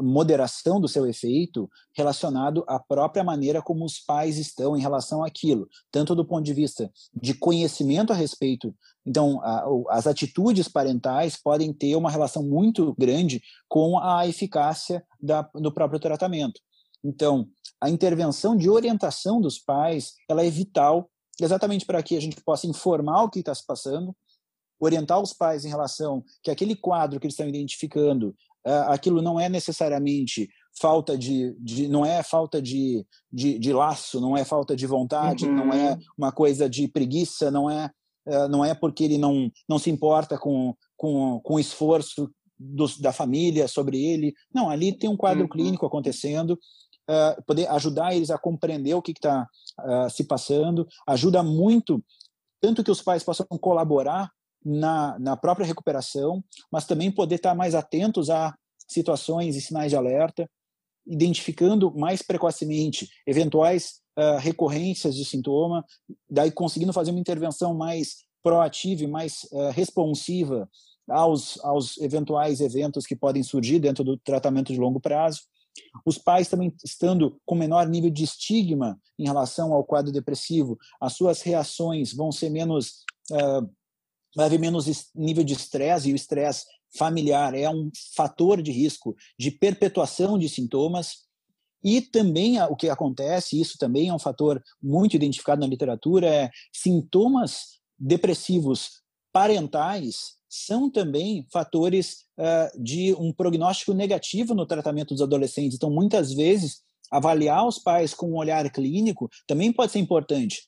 moderação do seu efeito relacionado à própria maneira como os pais estão em relação àquilo, tanto do ponto de vista de conhecimento a respeito. Então, a, as atitudes parentais podem ter uma relação muito grande com a eficácia da, do próprio tratamento. Então, a intervenção de orientação dos pais ela é vital, exatamente para que a gente possa informar o que está se passando, orientar os pais em relação que aquele quadro que eles estão identificando, aquilo não é necessariamente falta de, de não é falta de, de, de, laço, não é falta de vontade, uhum. não é uhum. uma coisa de preguiça, não é uh, não é porque ele não não se importa com com, com o esforço do, da família sobre ele. Não, ali tem um quadro uhum. clínico acontecendo uh, poder ajudar eles a compreender o que está uh, se passando, ajuda muito, tanto que os pais possam colaborar na, na própria recuperação, mas também poder estar mais atentos a situações e sinais de alerta, identificando mais precocemente eventuais uh, recorrências de sintoma, daí conseguindo fazer uma intervenção mais proativa e mais uh, responsiva aos, aos eventuais eventos que podem surgir dentro do tratamento de longo prazo. Os pais também estando com menor nível de estigma em relação ao quadro depressivo, as suas reações vão ser menos. Uh, vai haver menos nível de estresse, e o estresse familiar é um fator de risco de perpetuação de sintomas. E também o que acontece, isso também é um fator muito identificado na literatura, é sintomas depressivos parentais são também fatores uh, de um prognóstico negativo no tratamento dos adolescentes. Então, muitas vezes, avaliar os pais com um olhar clínico também pode ser importante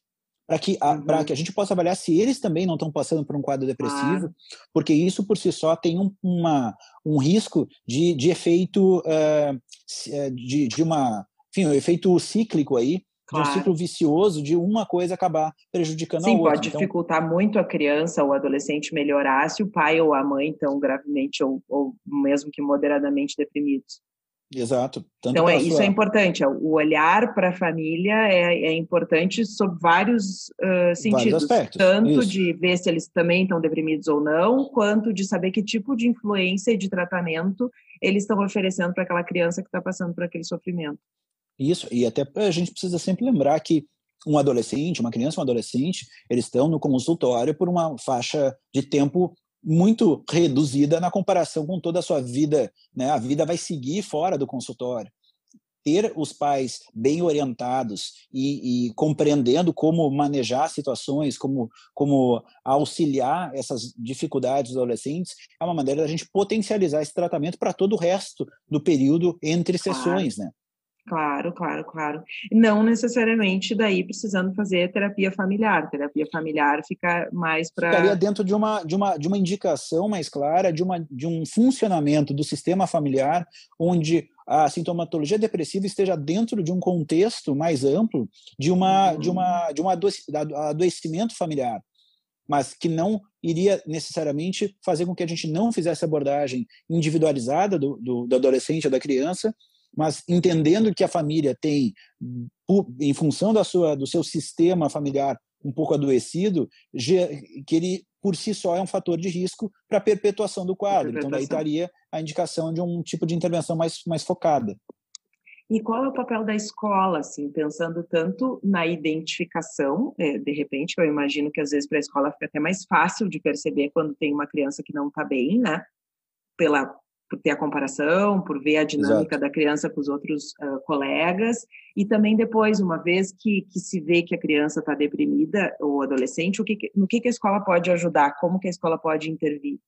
para que, a, uhum. que a gente possa avaliar se eles também não estão passando por um quadro depressivo, ah. porque isso por si só tem um, uma, um risco de, de efeito uh, de, de uma enfim, um efeito cíclico aí Claro. de um ciclo vicioso de uma coisa acabar prejudicando Sim, a outra. pode então, dificultar muito a criança ou o adolescente melhorar se o pai ou a mãe estão gravemente ou, ou mesmo que moderadamente deprimidos. Exato. então, é, sua... isso é importante. É, o olhar para a família é, é, importante sob vários uh, sentidos. Vários tanto isso. de ver se eles também estão deprimidos ou não, quanto de saber que tipo de influência e de tratamento eles estão oferecendo para aquela criança que está passando por aquele sofrimento. Isso, e até a gente precisa sempre lembrar que um adolescente, uma criança, um adolescente, eles estão no consultório por uma faixa de tempo muito reduzida na comparação com toda a sua vida, né? A vida vai seguir fora do consultório. Ter os pais bem orientados e, e compreendendo como manejar situações, como, como auxiliar essas dificuldades dos adolescentes, é uma maneira da gente potencializar esse tratamento para todo o resto do período entre sessões, né? Claro, claro, claro. Não necessariamente daí precisando fazer terapia familiar. Terapia familiar fica mais para. Ficaria dentro de uma, de, uma, de uma indicação mais clara de, uma, de um funcionamento do sistema familiar, onde a sintomatologia depressiva esteja dentro de um contexto mais amplo de uma de uma de um adoecimento familiar, mas que não iria necessariamente fazer com que a gente não fizesse abordagem individualizada do, do, do adolescente ou da criança, mas entendendo que a família tem, em função da sua, do seu sistema familiar um pouco adoecido, que ele por si só é um fator de risco para a perpetuação do quadro. Então, daí estaria a indicação de um tipo de intervenção mais, mais focada. E qual é o papel da escola, assim, pensando tanto na identificação, é, de repente, eu imagino que às vezes para a escola fica até mais fácil de perceber quando tem uma criança que não está bem, né? Pela por ter a comparação, por ver a dinâmica Exato. da criança com os outros uh, colegas, e também depois, uma vez que, que se vê que a criança está deprimida ou adolescente, o que, no que, que a escola pode ajudar, como que a escola pode intervir?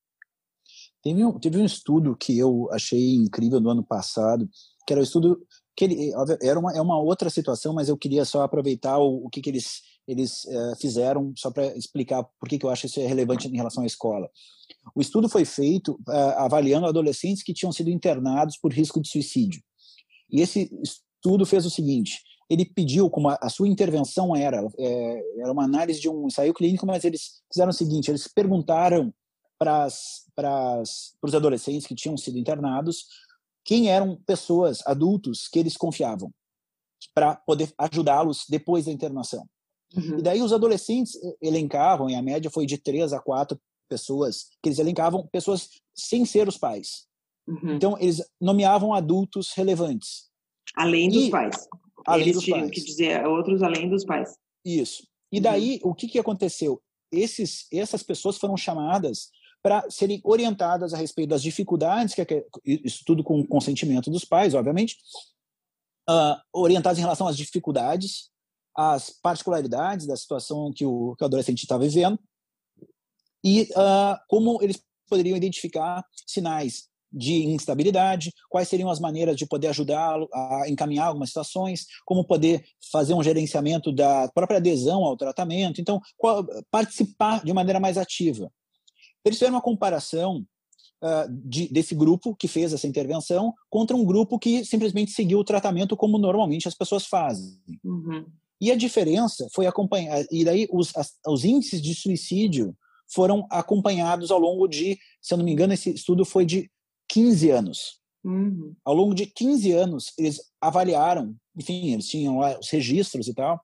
Teve um, teve um estudo que eu achei incrível do ano passado, que era o um estudo que ele, era uma, é uma outra situação, mas eu queria só aproveitar o, o que, que eles, eles uh, fizeram, só para explicar por que, que eu acho isso é relevante em relação à escola. O estudo foi feito uh, avaliando adolescentes que tinham sido internados por risco de suicídio. E esse estudo fez o seguinte: ele pediu, como a, a sua intervenção era, é, era uma análise de um ensaio clínico, mas eles fizeram o seguinte: eles perguntaram para os adolescentes que tinham sido internados quem eram pessoas, adultos, que eles confiavam para poder ajudá-los depois da internação. Uhum. E daí os adolescentes eh, elencavam, e a média foi de três a quatro pessoas, que eles elencavam pessoas sem ser os pais. Uhum. Então, eles nomeavam adultos relevantes. Além dos e, pais. Além eles dos tinham pais. que dizer outros além dos pais. Isso. E daí, uhum. o que, que aconteceu? Esses, essas pessoas foram chamadas para serem orientadas a respeito das dificuldades, que é, isso tudo com consentimento dos pais, obviamente, uh, orientadas em relação às dificuldades, às particularidades da situação que o, que o adolescente está vivendo e uh, como eles poderiam identificar sinais de instabilidade, quais seriam as maneiras de poder ajudá-lo a encaminhar algumas situações, como poder fazer um gerenciamento da própria adesão ao tratamento, então qual, participar de maneira mais ativa. Eles fizeram uma comparação uh, de, desse grupo que fez essa intervenção contra um grupo que simplesmente seguiu o tratamento como normalmente as pessoas fazem. Uhum. E a diferença foi acompanhar, e daí os, as, os índices de suicídio foram acompanhados ao longo de, se eu não me engano, esse estudo foi de 15 anos. Uhum. Ao longo de 15 anos, eles avaliaram, enfim, eles tinham lá os registros e tal,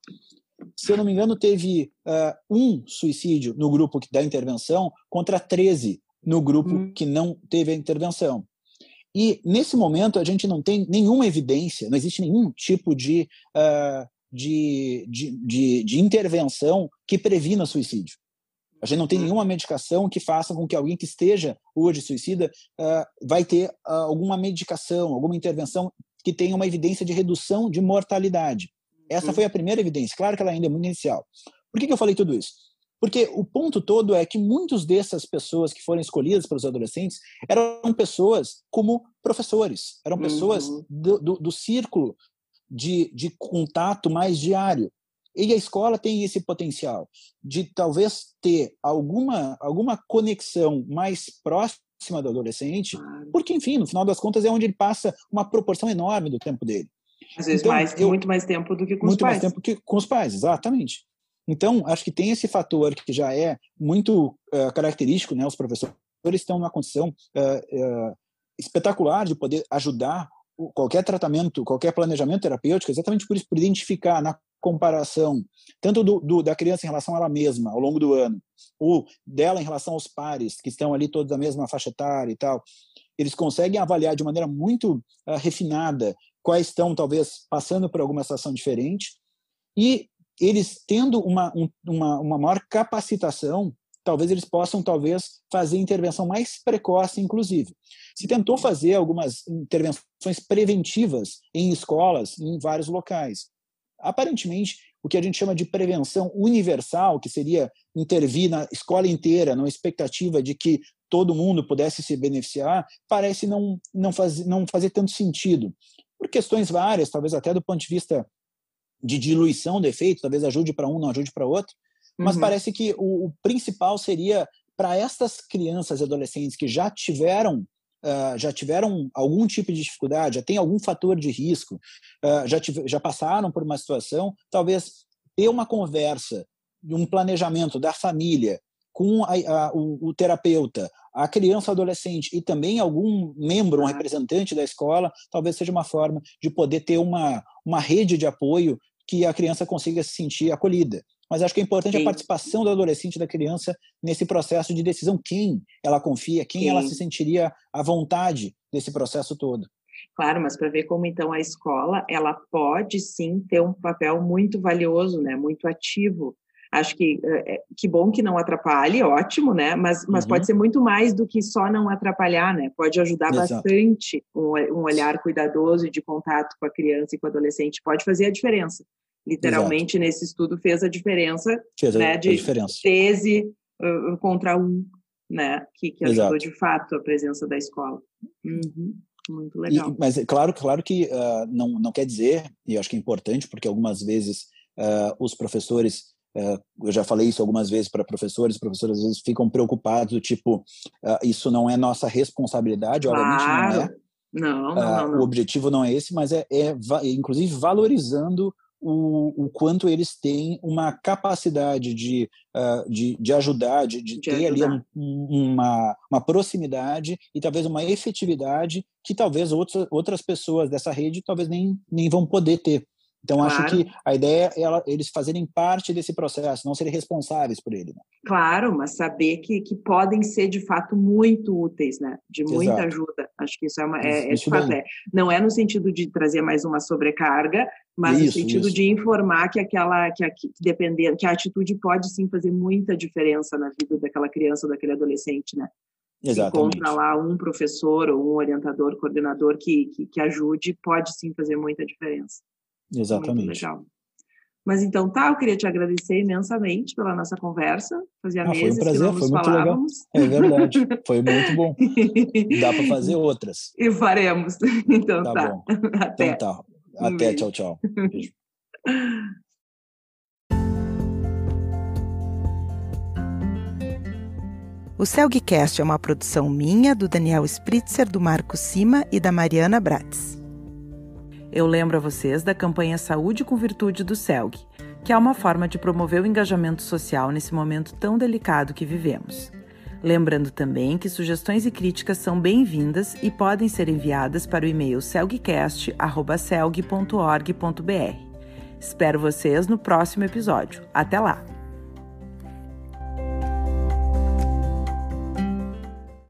se eu não me engano, teve uh, um suicídio no grupo da intervenção contra 13 no grupo hum. que não teve a intervenção. E, nesse momento, a gente não tem nenhuma evidência, não existe nenhum tipo de, uh, de, de, de, de, intervenção que previna suicídio. A gente não tem hum. nenhuma medicação que faça com que alguém que esteja hoje suicida uh, vai ter uh, alguma medicação, alguma intervenção que tenha uma evidência de redução de mortalidade. Essa foi a primeira evidência. Claro que ela ainda é muito inicial. Por que, que eu falei tudo isso? Porque o ponto todo é que muitas dessas pessoas que foram escolhidas pelos adolescentes eram pessoas como professores, eram pessoas uhum. do, do, do, círculo de, de contato mais diário. E a escola tem esse potencial de talvez ter alguma, alguma conexão mais próxima do adolescente, porque, enfim, no final das contas, é onde ele passa uma proporção enorme do tempo dele. Às vezes então, mais, eu, muito mais tempo do que com os pais. Muito mais tempo que com os pais, exatamente. Então, acho que tem esse fator que já é muito uh, característico, né? Os professores estão numa condição uh, uh, espetacular de poder ajudar qualquer tratamento, qualquer planejamento terapêutico, exatamente por isso, por identificar na comparação, tanto do, do, da criança em relação a ela mesma ao longo do ano, ou dela em relação aos pares, que estão ali todos da mesma faixa etária e tal, eles conseguem avaliar de maneira muito uh, refinada quais estão talvez passando por alguma situação diferente e eles tendo uma, um, uma, uma maior capacitação, talvez eles possam talvez fazer intervenção mais precoce, inclusive. Se tentou fazer algumas intervenções preventivas em escolas, em vários locais. Aparentemente, o que a gente chama de prevenção universal, que seria intervir na escola inteira, numa expectativa de que todo mundo pudesse se beneficiar, parece não, não, faz, não fazer tanto sentido por questões várias, talvez até do ponto de vista de diluição do efeito, talvez ajude para um, não ajude para outro, mas uhum. parece que o, o, principal seria para estas crianças e adolescentes que já tiveram uh, já tiveram algum tipo de dificuldade, já tem algum fator de risco, uh, já, tive, já passaram por uma situação, talvez ter uma conversa, um planejamento da família com a, a, o, o, terapeuta, a criança, adolescente e também algum membro, um representante da escola, talvez seja uma forma de poder ter uma, uma rede de apoio que a criança consiga se sentir acolhida mas acho que é importante Sim. a participação do adolescente, da criança, nesse processo de decisão. Quem ela confia, quem Sim. ela se sentiria à vontade desse processo todo. Claro, mas para ver como então a escola ela pode sim ter um papel muito valioso, né, muito ativo. Acho que é, que bom que não atrapalhe, ótimo, né? Mas, mas uhum. pode ser muito mais do que só não atrapalhar, né? Pode ajudar Exato. bastante um, um olhar cuidadoso de contato com a criança e com o adolescente, pode fazer a diferença literalmente Exato. nesse estudo fez a diferença, fez né, a, de a diferença. 13 uh, contra 1, né, que, que ajudou Exato. de fato a presença da escola. Uhum. Muito legal. E, mas é claro, claro que uh, não, não quer dizer, e acho que é importante, porque algumas vezes uh, os professores, uh, eu já falei isso algumas vezes para professores, professores às vezes ficam preocupados, tipo, isso não é nossa responsabilidade, claro. obviamente não é. Não, não, não, não, O objetivo não é esse, mas é, é inclusive valorizando o, o quanto eles têm uma capacidade de, uh, de, de, ajudar, de, de, de ter ajudar. ali um, uma, uma proximidade e talvez uma efetividade que talvez outras, outras pessoas dessa rede talvez nem, nem vão poder ter. Então, claro. acho que a ideia é ela, eles fazerem parte desse processo, não serem responsáveis por ele. Né? Claro, mas saber que, que podem ser, de fato, muito úteis, né? De muita Exato. ajuda. Acho que isso é, uma, é, é de fato, é. Não é no sentido de trazer mais uma sobrecarga, mas isso, no sentido isso. de informar que aquela, que, que, dependendo, que a atitude pode sim fazer muita diferença na vida daquela criança daquele adolescente, né? Exatamente. encontra lá um professor ou um orientador, coordenador que, que, que ajude, pode sim fazer muita diferença. Exatamente. Muito legal. Mas então tá, eu queria te agradecer imensamente pela nossa conversa. Fazia ah, meses foi um prazer, foi muito falávamos. legal. É verdade, foi muito bom. Dá para fazer outras. E faremos. Então tá. tá. Bom. Até. Então tá. Até, um tchau, tchau. Beijo. O Celgcast é uma produção minha, do Daniel Spritzer, do Marco Sima e da Mariana Brates. Eu lembro a vocês da campanha Saúde com Virtude do CELG, que é uma forma de promover o engajamento social nesse momento tão delicado que vivemos. Lembrando também que sugestões e críticas são bem-vindas e podem ser enviadas para o e-mail celgcast.celg.org.br. Espero vocês no próximo episódio. Até lá!